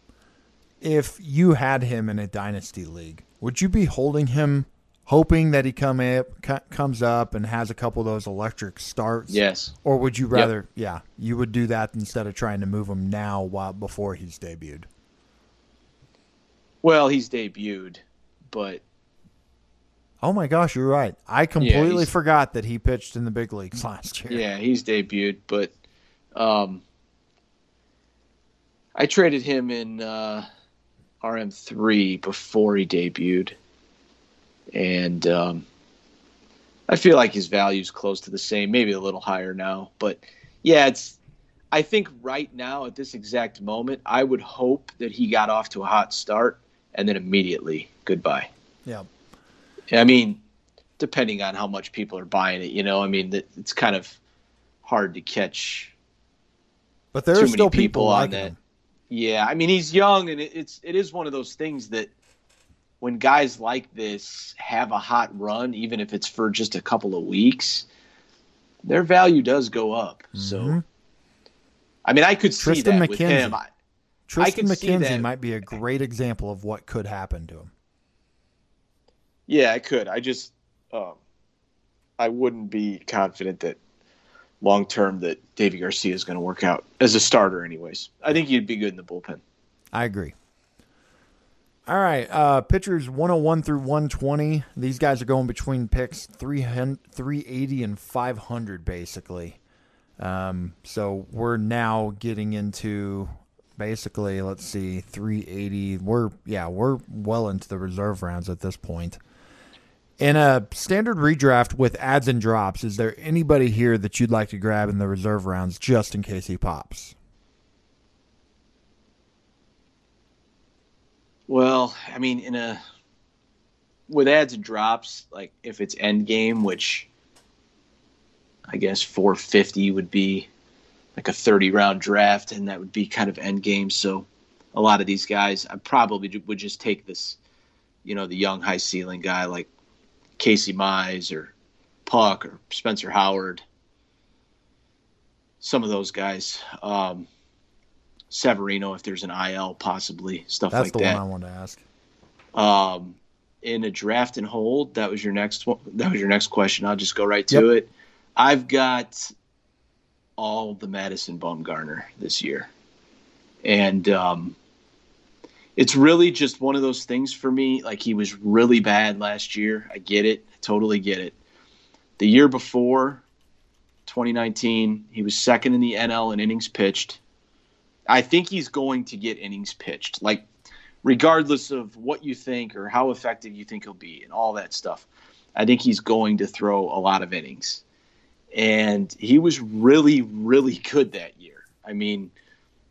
If you had him in a dynasty league, would you be holding him, hoping that he come up, comes up and has a couple of those electric starts? Yes. Or would you rather? Yeah, you would do that instead of trying to move him now while before he's debuted. Well, he's debuted, but Oh my gosh, you're right. I completely he's- forgot that he pitched in the big leagues *laughs* last year. yeah, he's debuted, but um, I traded him in uh, RM3 before he debuted, and um, I feel like his value is close to the same, maybe a little higher now. But yeah, it's. I think right now at this exact moment, I would hope that he got off to a hot start and then immediately goodbye. Yeah. I mean, depending on how much people are buying it, you know, I mean, it's kind of hard to catch. But there Too are many still people, people on that. him. Yeah, I mean, he's young, and it's it is one of those things that when guys like this have a hot run, even if it's for just a couple of weeks, their value does go up. Mhm. So, I mean, I could see Triston that with him. I, Triston can McKenzie might be a great example of what could happen to him. Yeah, I could. I just, um, I wouldn't be confident that long term that Deivi Garcia is going to work out as a starter. Anyways, I think he'd be good in the bullpen. I agree. All right, uh, pitchers 101 through 120. These guys are going between picks 300, 380 and 500, basically. Um, so we're now getting into basically, let's see, 380. We're yeah, we're well into the reserve rounds at this point. In a standard redraft with adds and drops, is there anybody here that you'd like to grab in the reserve rounds just in case he pops? Well, I mean, in a with adds and drops, like if it's end game, which I guess 450 would be like a 30 round draft, and that would be kind of end game. So a lot of these guys, I probably would just take this, you know, the young high ceiling guy like Casey Mize or Puk or Spencer Howard. Some of those guys, um, Severino, if there's an IL, possibly stuff That's like that. That's the one I wanted to ask. um, in a draft and hold. That was your next one. That was your next question. I'll just go right to it. I've got all the Madison Bumgarner this year, and um, it's really just one of those things for me. Like he was really bad last year. I get it. I totally get it. The year before, 2019, he was second in the NL in innings pitched. I think he's going to get innings pitched. Like regardless of what you think or how effective you think he'll be and all that stuff. I think he's going to throw a lot of innings. And he was really, really good that year. I mean,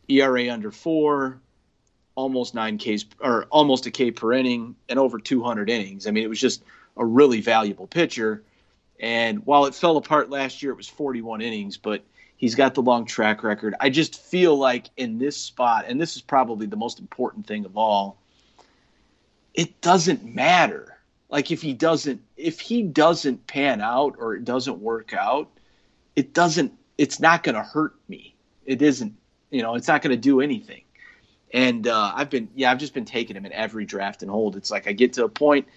ERA under four, almost nine Ks or almost a K per inning, and over 200 innings. I mean, it was just a really valuable pitcher. And while it fell apart last year, it was 41 innings, but he's got the long track record. I just feel like in this spot, and this is probably the most important thing of all, it doesn't matter. Like if he doesn't if he doesn't pan out or it doesn't work out, it doesn't it's not going to hurt me. It isn't, you know, it's not going to do anything. And uh, I've been, yeah, I've just been taking him in every draft and hold. It's like I get to a point,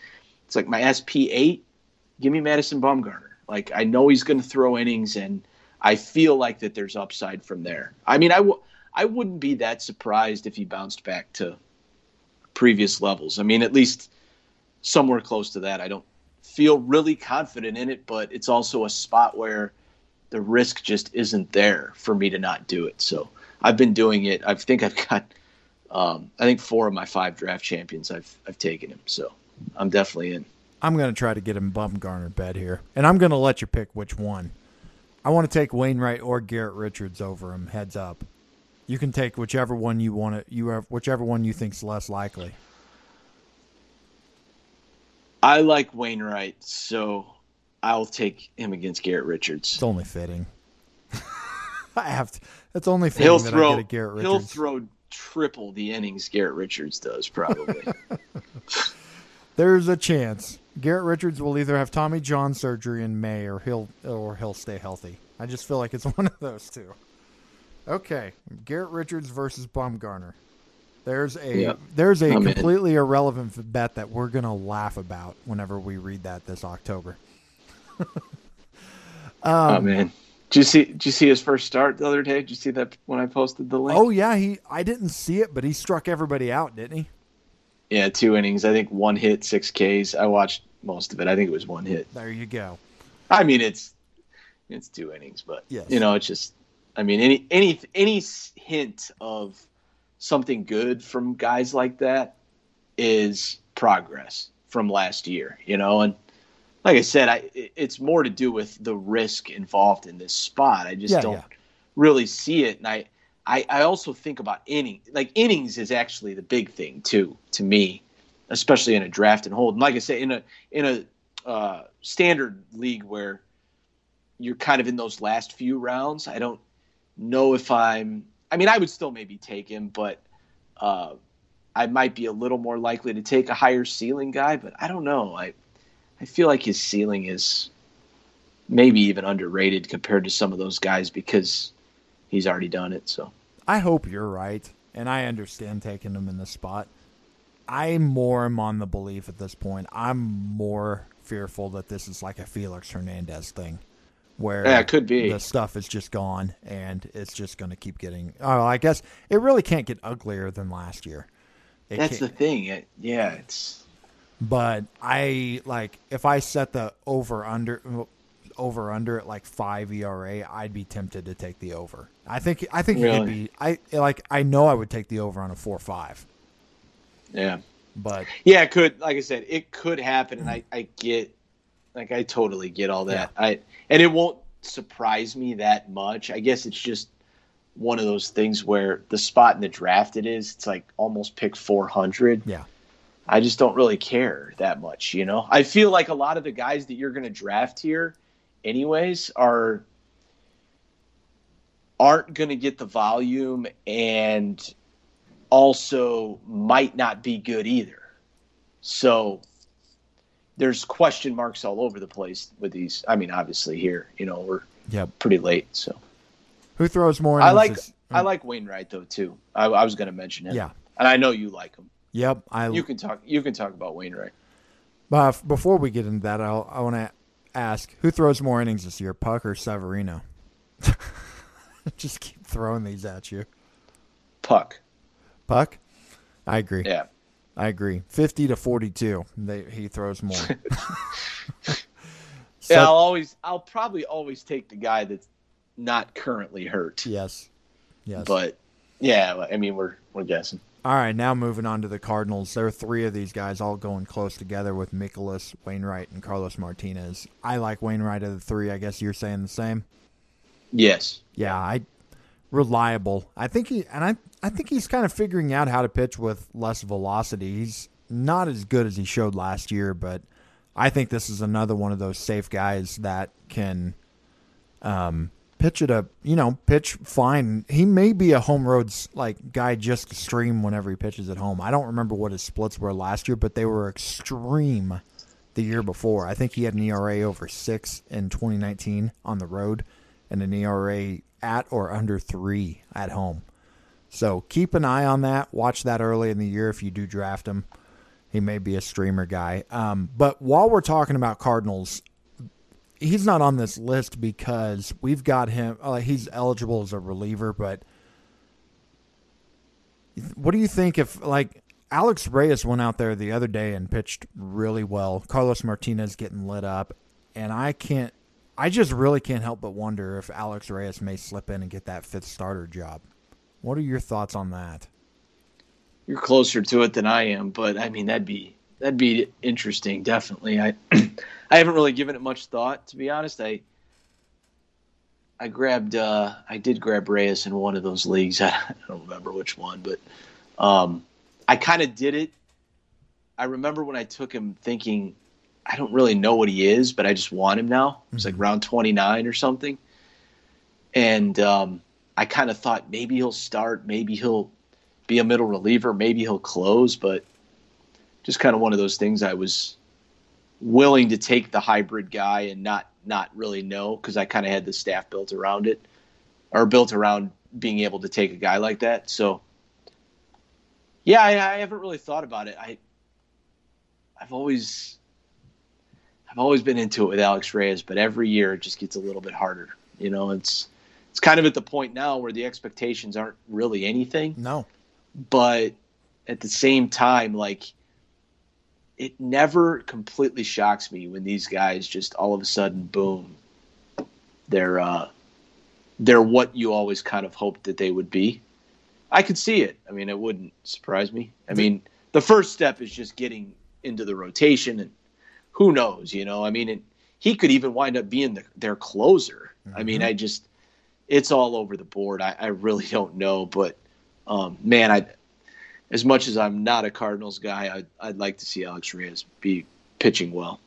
it's like my SP eight, give me Madison Bumgarner. Like I know he's going to throw innings, and I feel like that there's upside from there. I mean, I w- I wouldn't be that surprised if he bounced back to previous levels. I mean, at least somewhere close to that. I don't feel really confident in it, but it's also a spot where the risk just isn't there for me to not do it. So I've been doing it. I think I've got, um, I think four of my five draft champions I've I've taken him. So I'm definitely in. I'm to try to get him Bumgarner bed here, and I'm to let you pick which one. I want to take Wainwright or Garrett Richards over him. Heads up. You can take whichever one you want to. You have whichever one you think's less likely. I like Wainwright, so I'll take him against Garrett Richards. It's only fitting. *laughs* I have to. It's only fitting he'll that throw. I get a Garrett Richards. He'll throw triple the innings Garrett Richards does probably. *laughs* *laughs* There's a chance Garrett Richards will either have Tommy John surgery in May or he'll or he'll stay healthy. I just feel like it's one of those two. Okay, Garrett Richards versus Bumgarner. There's a Yep. there's a I'm in. completely irrelevant bet that we're gonna laugh about whenever we read that this October. *laughs* Um, oh man, did you see? Did you see his first start the other day? Did you see that when I posted the link? Oh yeah, he I didn't see it, but he struck everybody out, didn't he? Yeah, two innings. I think one hit, six Ks. I watched most of it. I think it was one hit. There you go. I mean, it's it's two innings, but Yes. you know, it's just. I mean, any any any hint of something good from guys like that is progress from last year. You know, and like I said, I it's more to do with the risk involved in this spot. I just Yeah, don't yeah. really see it, and I. I, I also think about inning like innings is actually the big thing too to me, especially in a draft and hold. And like I said, in a in a uh, standard league where you're kind of in those last few rounds, I don't know if I'm. I mean, I would still maybe take him, but uh, I might be a little more likely to take a higher ceiling guy. But I don't know. I I feel like his ceiling is maybe even underrated compared to some of those guys because he's already done it. So I hope you're right, and I understand taking him in this spot. I'm more am on the belief at this point. I'm more fearful that this is like a Felix Hernandez thing, where Yeah, it could be. the stuff is just gone and it's just going to keep getting. Oh, I guess it really can't get uglier than last year. It that's the thing. It, yeah, it's but I like if I set the over under over under at like five ERA, I'd be tempted to take the over. I think I think it could Really? be. I like I know I would take the over on a four five, yeah. but Yeah, it could. Like I said, it could happen, and mm. I, I get, like, I totally get all that. I and it won't surprise me that much. I guess it's just one of those things where the spot in the draft it is, it's like almost pick 400. yeah, I just don't really care that much, you know. I feel like a lot of the guys that you're going to draft here, anyways, are aren't going to get the volume and also might not be good either. So there's question marks all over the place with these. I mean, obviously here, you know, we're yeah pretty late, so Who throws more? I like this- I like Wainwright though too. I, I was going to mention him. Yeah. and I know you like him. Yep. I You can talk. You can talk about Wainwright. Uh, before we get into that, I'll, I want to ask who throws more innings this year, Puk or Severino? *laughs* Just keep throwing these at you. Puk. Puk? I agree. Yeah. I agree. 50 to 42. They, he throws more. *laughs* So- yeah, I'll always, I'll probably always take the guy that's not currently hurt. yes. Yes. But yeah, I mean, we're we're guessing. All right, now moving on to the Cardinals. There are three of these guys all going close together with Mikolas, Wainwright, and Carlos Martinez. I like Wainwright of the three. I guess you're saying the same. Yes. Yeah, I reliable. I think he and I I think he's kind of figuring out how to pitch with less velocity. He's not as good as he showed last year, but I think this is another one of those safe guys that can um, pitch it a you know pitch fine. He may be a home roads like guy just extreme whenever he pitches at home. I don't remember what his splits were last year, but they were extreme the year before. I think he had an ERA over six in 2019 on the road, and an ERA at or under three at home. So keep an eye on that. Watch that early in the year if you do draft him. He may be a streamer guy. Um, but while we're talking about Cardinals, he's not on this list because we've got him. Uh, he's eligible as a reliever, but what do you think if like Alex Reyes went out there the other day and pitched really well? Carlos Martinez getting lit up, and I can't. I just really can't help but wonder if Alex Reyes may slip in and get that fifth starter job. What are your thoughts on that? You're closer to it than I am, but I mean that'd be that'd be interesting. Definitely, I *clears throat* I haven't really given it much thought to be honest. I I grabbed uh, I did grab Reyes in one of those leagues. *laughs* I don't remember which one, but um, I kind of did it. I remember when I took him thinking I don't really know what he is, but I just want him now. It was like mm-hmm. round 29 or something. And um, I kind of thought maybe he'll start, maybe he'll be a middle reliever, maybe he'll close, but just kind of one of those things I was willing to take the hybrid guy and not not really know because I kind of had the staff built around it or built around being able to take a guy like that. So yeah, I, I haven't really thought about it. I I've always I've always been into it with Alex Reyes, but every year it just gets a little bit harder. You know, it's it's kind of at the point now where the expectations aren't really anything. No. But at the same time, like it never completely shocks me when these guys just all of a sudden boom they're uh they're what you always kind of hoped that they would be i could see it i mean it wouldn't surprise me i mean the first step is just getting into the rotation and who knows you know i mean it, he could even wind up being the, their closer mm-hmm. i mean mm-hmm. i just it's all over the board i, I really *laughs* don't know but um, man i as much as I'm not a Cardinals guy, I'd, I'd like to see Alex Reyes be pitching well.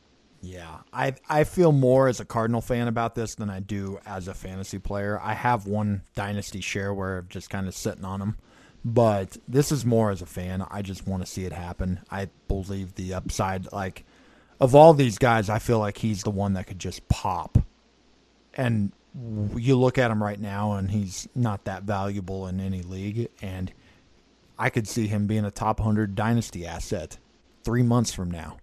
Yeah, I I feel more as a Cardinal fan about this than I do as a fantasy player. I have one dynasty share where I'm just kind of sitting on them, but this is more as a fan. I just want to see it happen. I believe the upside, like of all these guys, I feel like he's the one that could just pop. And you look at him right now, and he's not that valuable in any league, and I could see him being a top 100 dynasty asset three months from now.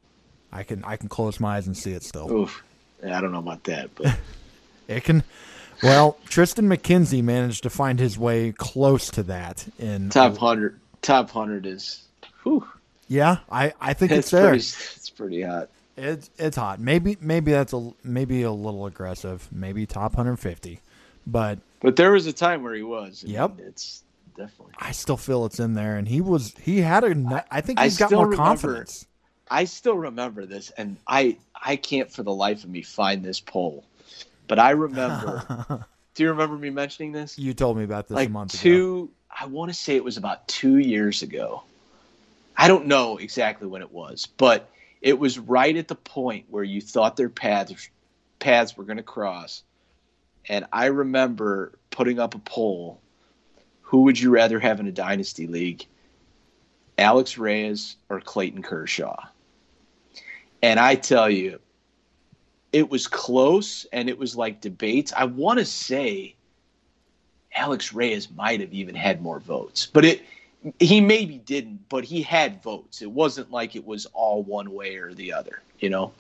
I can I can close my eyes and see it still. Oof. I don't know about that, but *laughs* *laughs* it can. Well, Triston McKenzie managed to find his way close to that in top hundred. Top hundred is, whew. Yeah, I, I think it's, it's there. Pretty, it's pretty hot. It's it's hot. Maybe maybe that's a maybe a little aggressive. Maybe top 150, but but there was a time where he was. Yep. It's definitely. I still feel it's in there, and he was he had a. I think he's I got more remember, confidence. I still remember this, and I I can't for the life of me find this poll, but I remember. *laughs* do you remember me mentioning this? You told me about this like a month two, ago. I want to say it was about two years ago. I don't know exactly when it was, but it was right at the point where you thought their paths paths were going to cross. And I remember putting up a poll who would you rather have in a dynasty league? Alex Reyes or Clayton Kershaw? And I tell you, it was close and it was like debates. I want to say Alex Reyes might have even had more votes, but it he maybe didn't, but he had votes. It wasn't like it was all one way or the other, you know.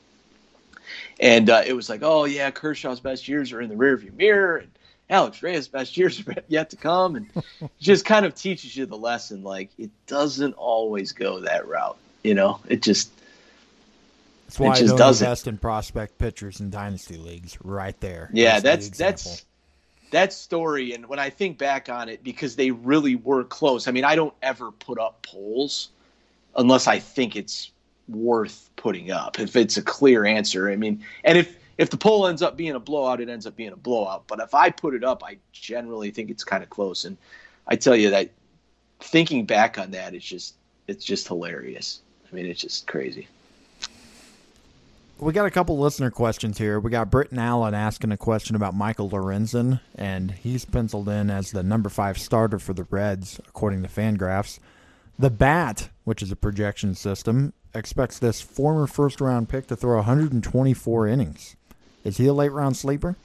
And uh, it was like, oh yeah, Kershaw's best years are in the rearview mirror, and Alex Reyes' best years *laughs* are yet to come, and just kind of teaches you the lesson. Like it doesn't always go that route, you know. It just that's why it just I don't doesn't. invest in prospect pitchers in dynasty leagues. Right there. Yeah, that's that's, that's that story. And when I think back on it, because they really were close. I mean, I don't ever put up polls unless I think it's worth putting up. If it's a clear answer, I mean, and if if the poll ends up being a blowout, it ends up being a blowout. But if I put it up, I generally think it's kind of close. And I tell you that thinking back on that, it's just it's just hilarious. I mean, it's just crazy. We got a couple listener questions here. We got Britton Allen asking a question about Michael Lorenzen, and he's penciled in as the number five starter for the Reds, according to Fangraphs. The Bat, which is a projection system, expects this former first round pick to throw 124 innings. Is he a late round sleeper?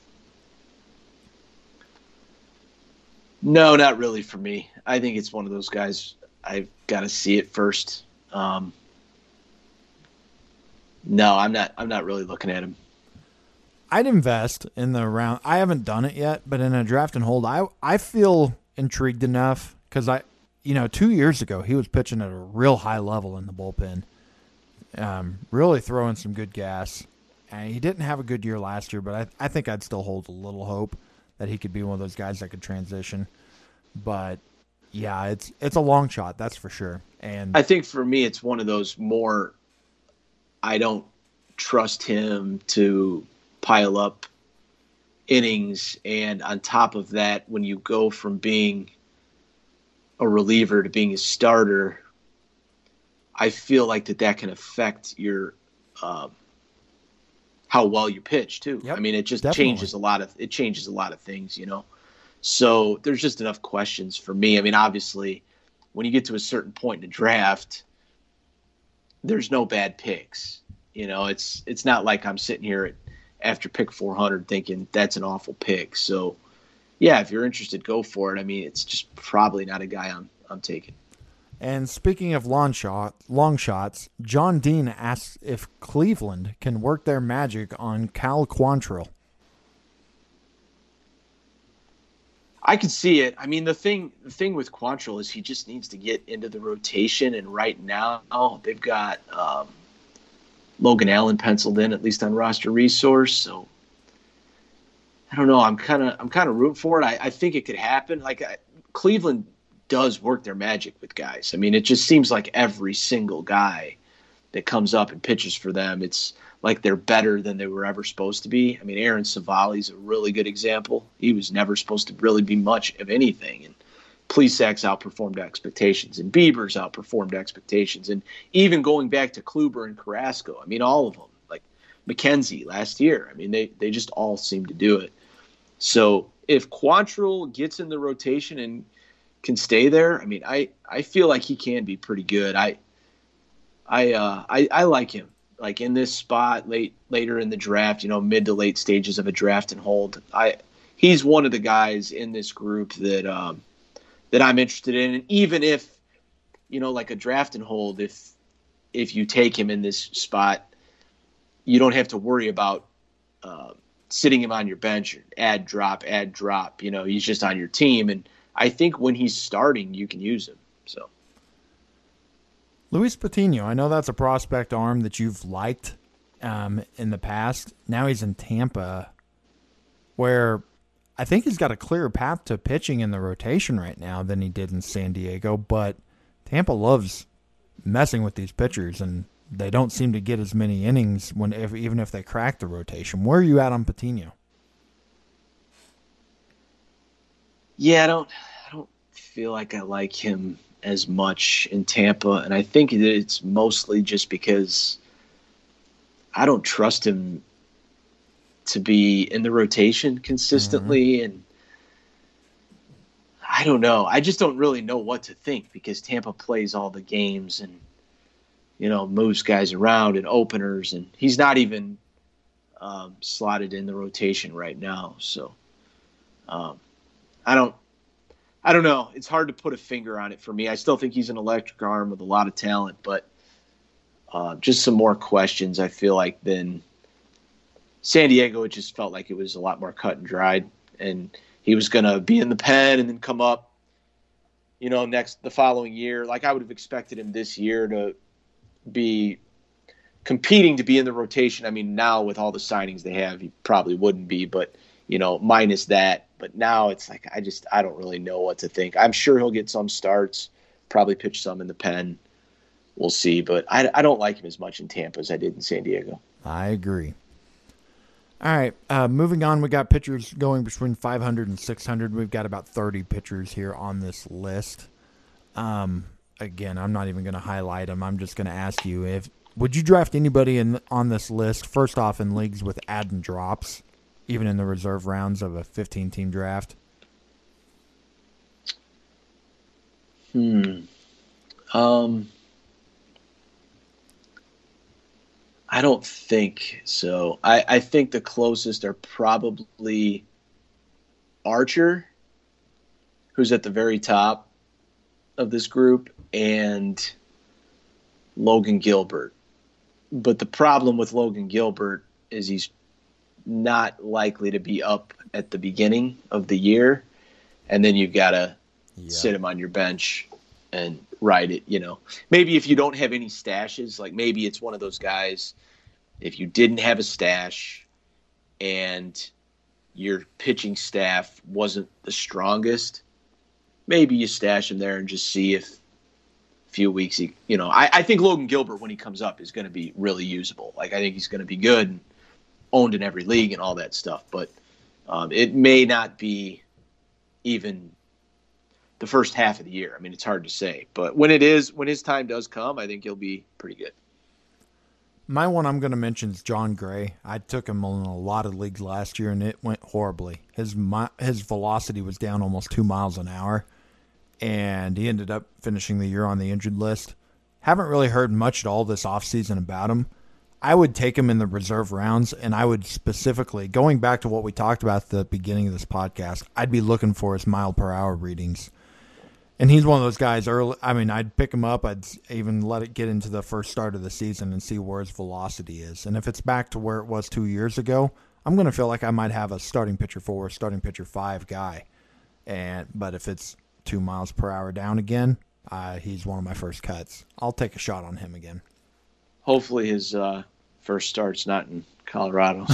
No, not really for me. I think it's one of those guys. I've got to see it first. Um, no, I'm not. I'm not really looking at him. I'd invest in the round. I haven't done it yet, but in a draft and hold, I I feel intrigued enough because I, you know, two years ago he was pitching at a real high level in the bullpen, um, really throwing some good gas. And he didn't have a good year last year, but I I think I'd still hold a little hope that he could be one of those guys that could transition. But yeah, it's it's a long shot, that's for sure. And I think for me, it's one of those more. I don't trust him to pile up innings, and on top of that, when you go from being a reliever to being a starter, I feel like that that can affect your um, how well you pitch too. Yep, I mean, it just definitely. changes a lot of it changes a lot of things, you know. So there's just enough questions for me. I mean, obviously, when you get to a certain point in the draft, there's no bad picks. You know, it's it's not like I'm sitting here at, after pick 400 thinking that's an awful pick. So, yeah, if you're interested, go for it. I mean, it's just probably not a guy I'm I'm taking. And speaking of long shot, long shots, John Dean asks if Cleveland can work their magic on Cal Quantrill. I could see it. I mean, the thing the thing with Quantrill is he just needs to get into the rotation, and right now oh, they've got um, Logan Allen penciled in at least on roster resource. So I don't know. I'm kind of I'm kind of rooting for it. I, I think it could happen. Like I, Cleveland does work their magic with guys. I mean, it just seems like every single guy that comes up and pitches for them, it's like they're better than they were ever supposed to be. I mean, Aaron Civale's a really good example. He was never supposed to really be much of anything, and Plesac's outperformed expectations, and Bieber's outperformed expectations, and even going back to Kluber and Carrasco. I mean, all of them, like McKenzie last year. I mean, they they just all seem to do it. So if Quantrill gets in the rotation and can stay there, I mean, I I feel like he can be pretty good. I I uh, I, I like him like in this spot late later in the draft, you know, mid to late stages of a draft and hold. I he's one of the guys in this group that um, that I'm interested in. And even if you know, like a draft and hold, if if you take him in this spot, you don't have to worry about uh, sitting him on your bench, add drop, add drop. You know, he's just on your team, and I think when he's starting, you can use him. So. Luis Patino, I know that's a prospect arm that you've liked um, in the past. Now he's in Tampa, where I think he's got a clearer path to pitching in the rotation right now than he did in San Diego. But Tampa loves messing with these pitchers, and they don't seem to get as many innings when if, even if they crack the rotation. Where are you at on Patino? Yeah, I don't. I don't feel like I like him as much in Tampa, and I think that it's mostly just because I don't trust him to be in the rotation consistently, mm-hmm. and I don't know. I just don't really know what to think because Tampa plays all the games and you know moves guys around and openers, and he's not even um, slotted in the rotation right now. So um, I don't I don't know. It's hard to put a finger on it for me. I still think he's an electric arm with a lot of talent, but uh, just some more questions. I feel like than San Diego. It just felt like it was a lot more cut and dried, and he was going to be in the pen and then come up. You know, next the following year, like I would have expected him this year to be competing to be in the rotation. I mean, now with all the signings they have, he probably wouldn't be, but you know, minus that. But now it's like I just I don't really know what to think. I'm sure he'll get some starts, probably pitch some in the pen. We'll see, but I, I don't like him as much in Tampa as I did in San Diego. I agree. All right, uh, moving on. We got pitchers going between 500 and 600. We've got about 30 pitchers here on this list. Um, again, I'm not even going to highlight them. I'm just going to ask you if would you draft anybody in on this list? First off, in leagues with add and drops, even in the reserve rounds of a 15 team draft. Hmm. Um. I don't think so. I, I think the closest are probably Archer, who's at the very top of this group, and Logan Gilbert. But the problem with Logan Gilbert is he's not likely to be up at the beginning of the year, and then you've got to yeah. sit him on your bench and ride it. You know, maybe if you don't have any stashes, like maybe it's one of those guys. If you didn't have a stash, and your pitching staff wasn't the strongest, maybe you stash him there and just see if a few weeks he, you know, I, I think Logan Gilbert when he comes up is going to be really usable. Like I think he's going to be good and owned in every league and all that stuff. But um, it may not be even the first half of the year. I mean, it's hard to say, but when it is, when his time does come, I think he'll be pretty good. My one I'm going to mention is Jon Gray. I took him in a lot of leagues last year, and it went horribly. His his velocity was down almost two miles an hour, and he ended up finishing the year on the injured list. Haven't really heard much at all this offseason about him. I would take him in the reserve rounds, and I would specifically, going back to what we talked about at the beginning of this podcast, I'd be looking for his mile per hour readings. And he's one of those guys early i mean i'd pick him up i'd even let it get into the first start of the season and see where his velocity is. And if it's back to where it was two years ago i'm going to feel like i might have a starting pitcher four starting pitcher five guy. And but if it's two miles per hour down again uh, he's one of my first cuts. I'll take a shot on him again. Hopefully his uh, first start's not in Colorado.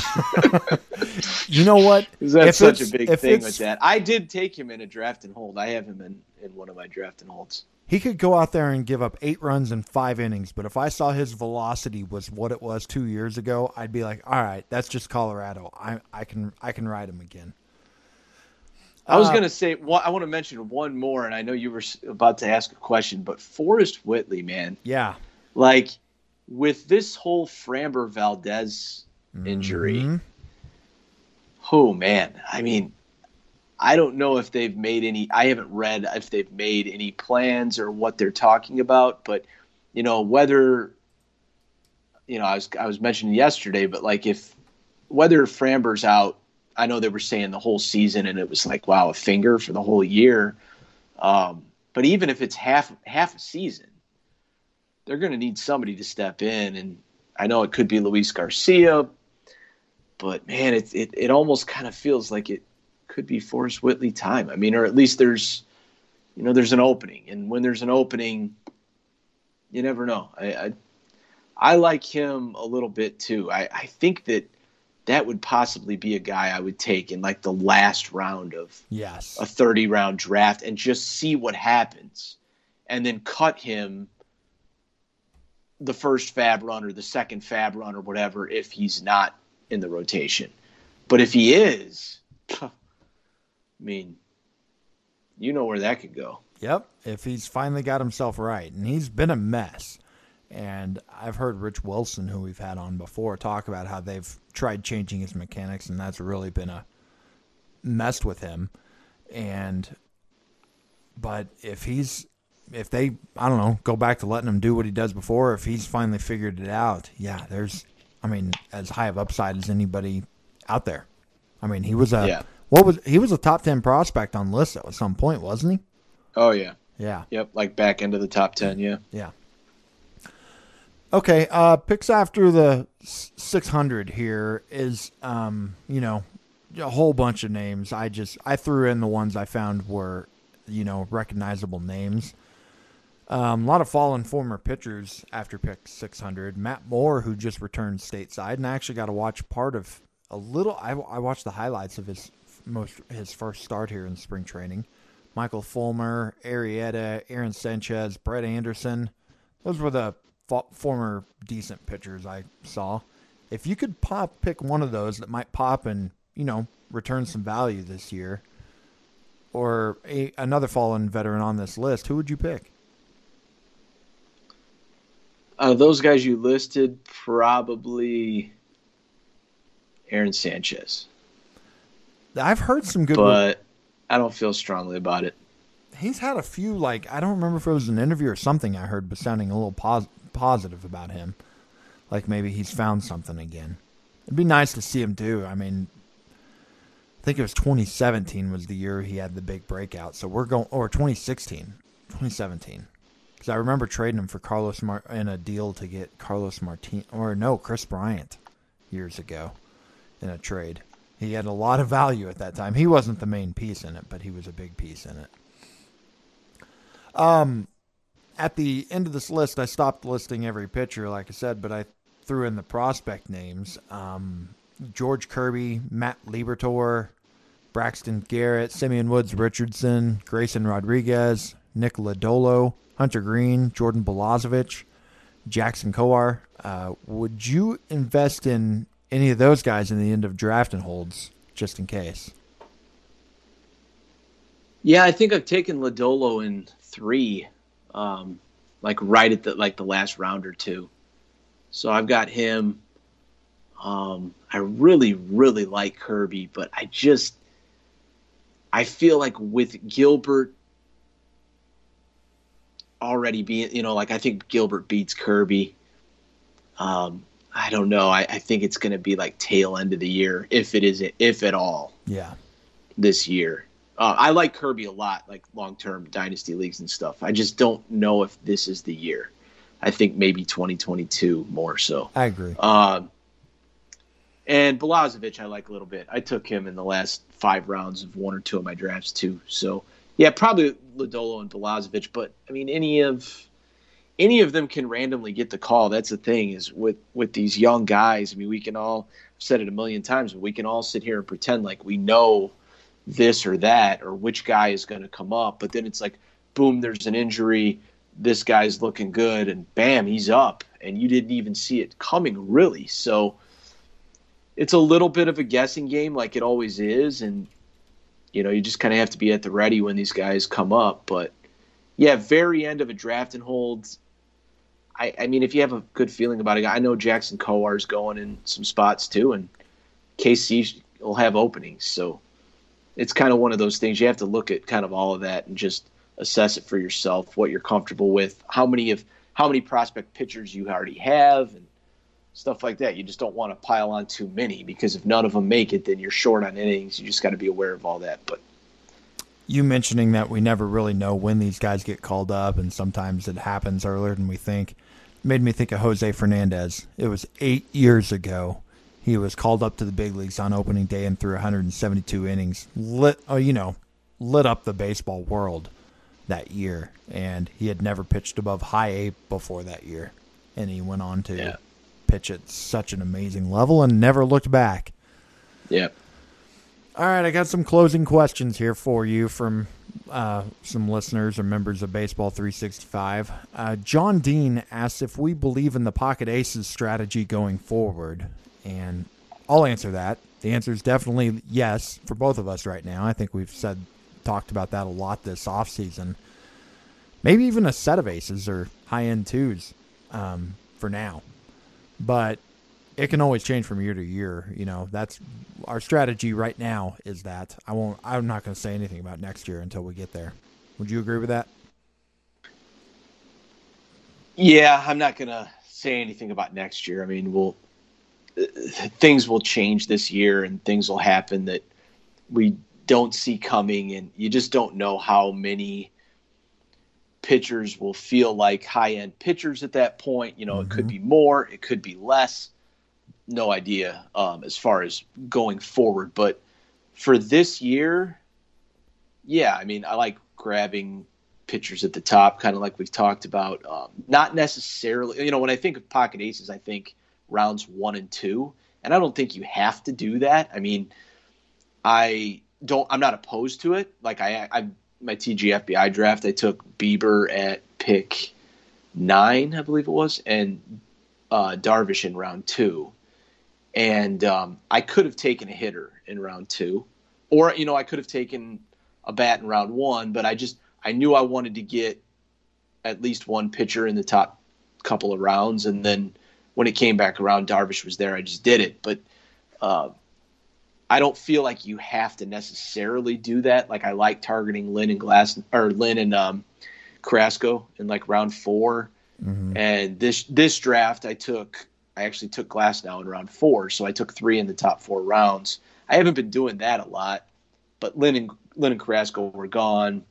*laughs* *laughs* you know what? That's such a big thing with that. I did take him in a draft and hold. I have him in, in one of my draft and holds. He could go out there and give up eight runs in five innings, but if I saw his velocity was what it was two years ago, I'd be like, "All right, that's just Colorado. I I can I can ride him again." I was uh, going to say, well, I want to mention one more, and I know you were about to ask a question, but Forrest Whitley, man, yeah, like with this whole Framber Valdez injury. Mm-hmm. Oh man, I mean, I don't know if they've made any. I haven't read if they've made any plans or what they're talking about, but you know whether you know I was I was mentioning yesterday, but like if whether Framber's out, I know they were saying the whole season, and it was like wow, a finger for the whole year. Um, but even if it's half half a season, they're going to need somebody to step in, and I know it could be Luis Garcia, but man, it it, it almost kind of feels like it could be Forrest Whitley time. I mean, or at least there's you know there's an opening, and when there's an opening, you never know. I I, I like him a little bit too. I, I think that that would possibly be a guy I would take in like the last round of yes a 30 round draft and just see what happens and then cut him the first FAAB run or the second FAAB run or whatever if he's not in the rotation. But if he is, I mean, you know where that could go. Yep. If he's finally got himself right, and he's been a mess. And I've heard Rich Wilson, who we've had on before, talk about how they've tried changing his mechanics, and that's really been a messed with him. And, but if he's, if they, I don't know, go back to letting him do what he does before, if he's finally figured it out, yeah, there's I mean, as high of upside as anybody out there. I mean, he was a yeah. what was he was a top ten prospect on list at some point, wasn't he? Oh yeah, yeah, yep, like back into the top ten, yeah, yeah. Okay, uh, picks after the 600 here is, um, you know, a whole bunch of names. I just I threw in the ones I found were, you know, recognizable names. Um, a lot of fallen former pitchers after pick 600. Matt Moore, who just returned stateside, and I actually got to watch part of a little. I, I watched the highlights of his most his first start here in spring training. Michael Fulmer, Arrieta, Aaron Sanchez, Brett Anderson. Those were the former decent pitchers I saw. If you could pop pick one of those that might pop and you know return some value this year, or a, another fallen veteran on this list, who would you pick? Uh, those guys you listed, probably Aaron Sanchez. I've heard some good, but I don't feel strongly about it. He's had a few like I don't remember if it was an interview or something I heard, but sounding a little pos- positive about him. Like maybe he's found something again. It'd be nice to see him too. I mean, I think it was 2017 was the year he had the big breakout. So we're going, or 2016, 2017. Because I remember trading him for Carlos Mar- in a deal to get Carlos Martin, or no, Kris Bryant years ago in a trade. He had a lot of value at that time. He wasn't the main piece in it, but he was a big piece in it. Um, at the end of this list, I stopped listing every pitcher, like I said, but I threw in the prospect names. Um, George Kirby, Matt Liberatore, Braxton Garrett, Simeon Woods Richardson, Grayson Rodriguez, Nick Lodolo, Hunter Greene, Jordan Balazovic, Jackson Kowar. Uh, would you invest in any of those guys in the end of draft and holds just in case? Yeah, I think I've taken Lodolo in three, um, like right at the like the last round or two. So I've got him. Um, I really, really like Kirby, but I just I feel like with Gilbert already being, you know, like I think Gilbert beats Kirby. Um, I don't know. I, I think it's going to be like tail end of the year, if it is, if at all. Yeah. This year, uh, I like Kirby a lot, like long term dynasty leagues and stuff. I just don't know if this is the year. I think maybe 2022 more so. I agree. Um, and Balazovic, I like a little bit. I took him in the last five rounds of one or two of my drafts too. So yeah, probably Lodolo and Balazovic. But I mean, any of any of them can randomly get the call. That's the thing is with with these young guys. I mean, we can all I've said it a million times, but we can all sit here and pretend like we know this or that or which guy is going to come up. But then it's like, boom, there's an injury. This guy's looking good, and bam, he's up, and you didn't even see it coming, really. So it's a little bit of a guessing game, like it always is, and you know, you just kind of have to be at the ready when these guys come up. But yeah, very end of a draft and hold. I, I mean, if you have a good feeling about it, I know Jackson Kowar is going in some spots too, and KC will have openings. So it's kind of one of those things you have to look at kind of all of that and just assess it for yourself, what you're comfortable with, how many of how many prospect pitchers you already have, and stuff like that. You just don't want to pile on too many because if none of them make it, then you're short on innings. You just got to be aware of all that. But you mentioning that we never really know when these guys get called up, and sometimes it happens earlier than we think, made me think of Jose Fernandez. It was eight years ago. He was called up to the big leagues on opening day and threw 172 innings. Lit, oh, you know, lit up the baseball world that year, and he had never pitched above high A before that year, and he went on to yeah. Pitch at such an amazing level and never looked back. Yeah. All right, I got some closing questions here for you from uh, some listeners or members of Baseball 365. Uh, John Dean asks if we believe in the pocket aces strategy going forward, and I'll answer that. The answer is definitely yes for both of us right now. I think we've said talked about that a lot this offseason. Maybe even a set of aces or high end twos um, for now, but it can always change from year to year. You know, that's our strategy right now. Is that I won't. I'm not going to say anything about next year until we get there. Would you agree with that? Yeah, I'm not going to say anything about next year. I mean, we'll things will change this year, and things will happen that we don't see coming, and you just don't know how many pitchers will feel like high end pitchers at that point. You know, mm-hmm. it could be more, it could be less. No idea um, as far as going forward. But for this year, yeah, I mean, I like grabbing pitchers at the top, kind of like we've talked about. Um, not necessarily, you know, when I think of pocket aces, I think rounds one and two. And I don't think you have to do that. I mean, I don't, I'm not opposed to it. Like, I, I my TGFBI draft, I took Bieber at pick nine, I believe it was, and uh, Darvish in round two. and um, I could have taken a hitter in round two, or you know I could have taken a bat in round one, but I just I knew I wanted to get at least one pitcher in the top couple of rounds, and then when it came back around, Darvish was there. I just did it, but uh, I don't feel like you have to necessarily do that. Like I like targeting Lynn and Glass or Lynn and um, Carrasco in like round 4 Mm-hmm. and this this draft I took I actually took Glasnow in round four, so I took three in the top four rounds. I haven't been doing that a lot, but Lynn and Lynn and Carrasco were gone,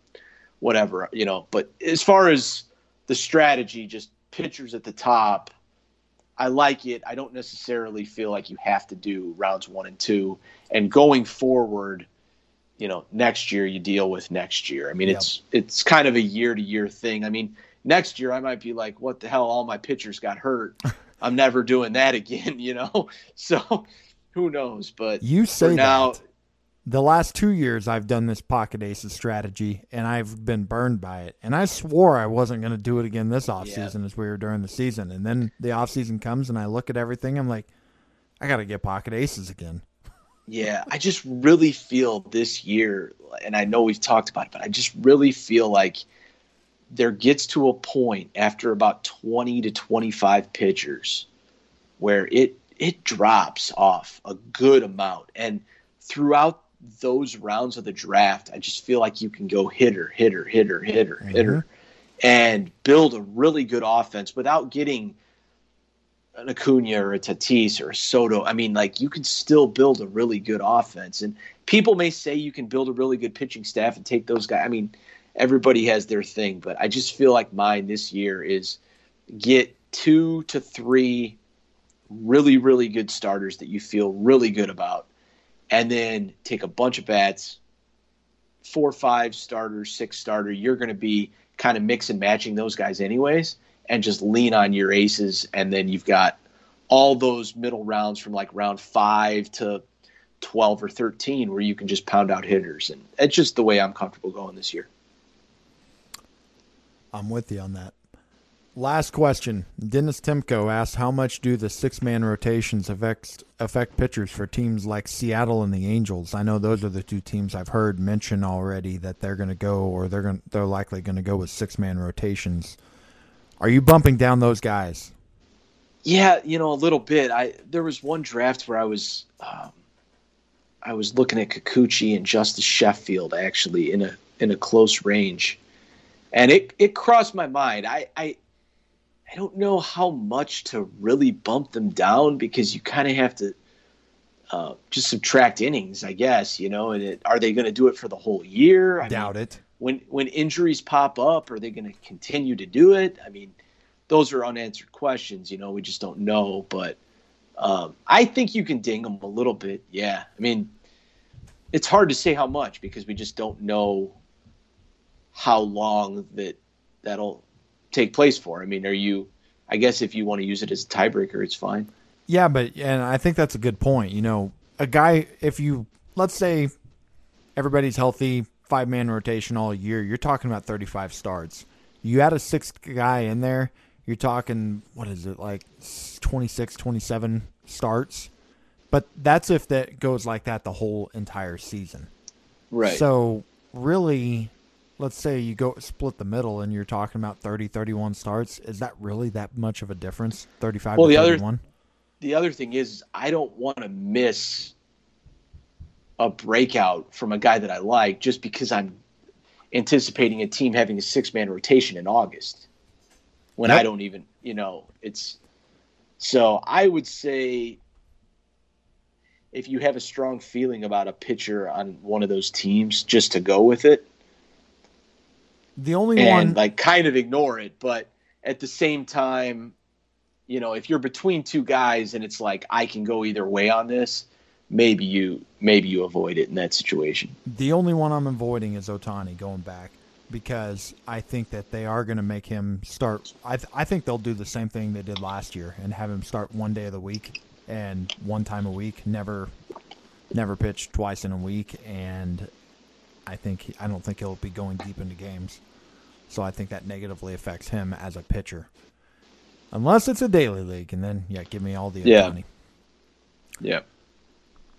whatever you know. But as far as the strategy, just pitchers at the top, I like it. I don't necessarily feel like you have to do rounds one and two. And going forward, you know, next year you deal with next year. I mean, Yep. it's it's kind of a year to year thing. I mean, next year I might be like, what the hell? All my pitchers got hurt. *laughs* I'm never doing that again. *laughs* You know, so who knows? But You say now, that. The last two years I've done this pocket aces strategy and I've been burned by it. And I swore I wasn't going to do it again this off offseason as we were during the season. And then the offseason comes and I look at everything. I'm like, I got to get pocket aces again. Yeah, I just really feel this year, and I know we've talked about it, but I just really feel like there gets to a point after about 20 to 25 pitchers where it it drops off a good amount. And throughout those rounds of the draft, I just feel like you can go hitter, hitter, hitter, hitter, mhm. hitter, and build a really good offense without getting an Acuna or a Tatis or a Soto. I mean, like you can still build a really good offense. And people may say you can build a really good pitching staff and take those guys. I mean, everybody has their thing, but I just feel like mine this year is get two to three really, really good starters that you feel really good about, and then take a bunch of bats, four, five starters, six starter. You're going to be kind of mix and matching those guys anyways, and just lean on your aces, and then you've got all those middle rounds from like round five to 12 or 13 where you can just pound out hitters. And it's just the way I'm comfortable going this year. I'm with you on that. Last question. Dennis Timko asked how much do the six man rotations affect affect pitchers for teams like Seattle and the Angels? I know those are the two teams I've heard mention already that they're going to go or they're going they're likely going to go with six man rotations. Are you bumping down those guys? Yeah, you know, a little bit. I there was one draft where I was um, I was looking at Kikuchi and Justus Sheffield actually in a in a close range. And it, it crossed my mind. I, I I don't know how much to really bump them down because you kind of have to uh, just subtract innings, I guess. You know, and it, are they going to do it for the whole year? I Doubt mean, it. when when injuries pop up, are they going to continue to do it? I mean, those are unanswered questions. You know, we just don't know. But um, I think you can ding them a little bit. Yeah, I mean, it's hard to say how much because we just don't know how long that that'll take place for. I mean, are you? I guess if you want to use it as a tiebreaker, it's fine. Yeah, but and I think that's a good point. You know, a guy if you let's say everybody's healthy, five man rotation all year, you're talking about 35 starts. You add a sixth guy in there, you're talking what is it like 26, 27 starts. But that's if that goes like that the whole entire season. Right. So really, let's say you go split the middle and you're talking about 30, 31 starts. Is that really that much of a difference? 35 Well, to the other- 31? the other thing is I don't want to miss a breakout from a guy that I like just because I'm anticipating a team having a six man rotation in August when I don't even, you know, it's so I would say if you have a strong feeling about a pitcher on one of those teams, just to go with it the only and one like kind of ignore it. But at the same time, you know, if you're between two guys and it's like I can go either way on this, maybe you maybe you avoid it in that situation. The only one I'm avoiding is Ohtani going back because I think that they are going to make him start. I th- I think they'll do the same thing they did last year and have him start one day of the week and one time a week, never never pitch twice in a week, and I think he- I don't think he'll be going deep into games. So I think that negatively affects him as a pitcher. Unless it's a daily league, and then yeah, give me all the money. Yeah.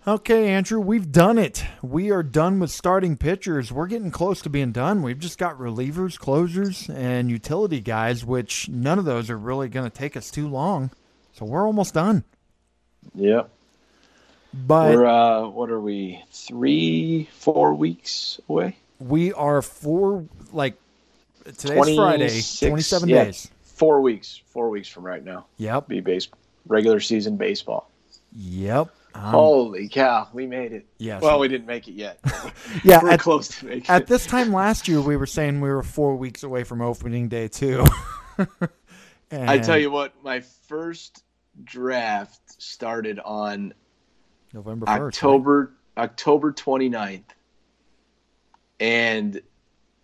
Okay, Andrew, we've done it. We are done with starting pitchers. We're getting close to being done. We've just got relievers, closers, and utility guys, which none of those are really going to take us too long. So we're almost done. Yep. But We're uh, what are we? Three, four weeks away. we are four, like, today's Friday, 27 yeah, days. Four weeks. Four weeks from right now. Yep. Be base regular season baseball. Yep. Um, Holy cow, we made it. yes. Well, we didn't make it yet. *laughs* yeah, We're at, close to making at it. this time last year, we were saying we were four weeks away from opening day, too. *laughs* I tell you what, my first draft started on November 1st. right? October October 29th. And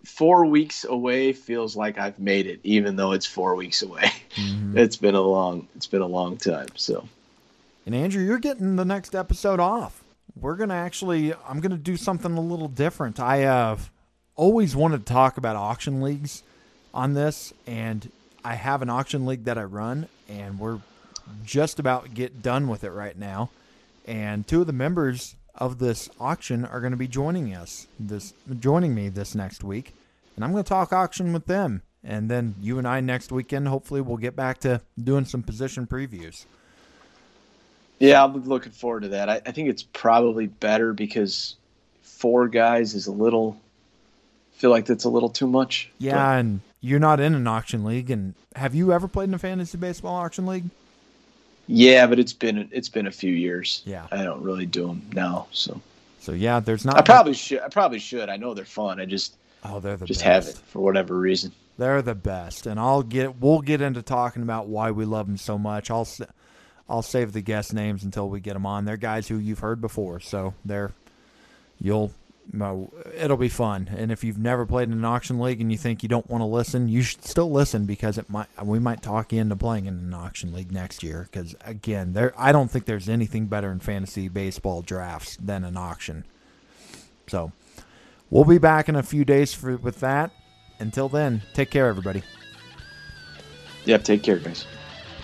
4 weeks away feels like I've made it even though it's 4 weeks away. *laughs* Mhm. It's been a long it's been a long time. So, And Andrew, you're getting the next episode off. We're gonna actually, I'm gonna do something a little different. I have always wanted to talk about auction leagues on this, and I have an auction league that I run, and we're just about get done with it right now. And two of the members of this auction are going to be joining us this joining me this next week, and I'm going to talk auction with them. And then you and I next weekend, hopefully, we'll get back to doing some position previews. yeah, I'm looking forward to that. I, I think it's probably better because four guys is a little feel like that's a little too much. Yeah, and you're not in an auction league. And have you ever played in a fantasy baseball auction league? Yeah, but it's been it's been a few years. Yeah. I don't really do them now, so So yeah, there's not. I probably should. I probably should. I know they're fun. I just oh, they're the just best. haven't for whatever reason. They're the best, and I'll get. We'll get into talking about why we love them so much. I'll. I'll save the guest names until we get them on. They're guys who you've heard before, so they're. You'll. No, It'll be fun, and if you've never played in an auction league and you think you don't want to listen, you should still listen because it might. We might talk you into playing in an auction league next year. Because again, there. I don't think there's anything better in fantasy baseball drafts than an auction. So, we'll be back in a few days for with that. Until then, take care, everybody. Yep. Take care, guys.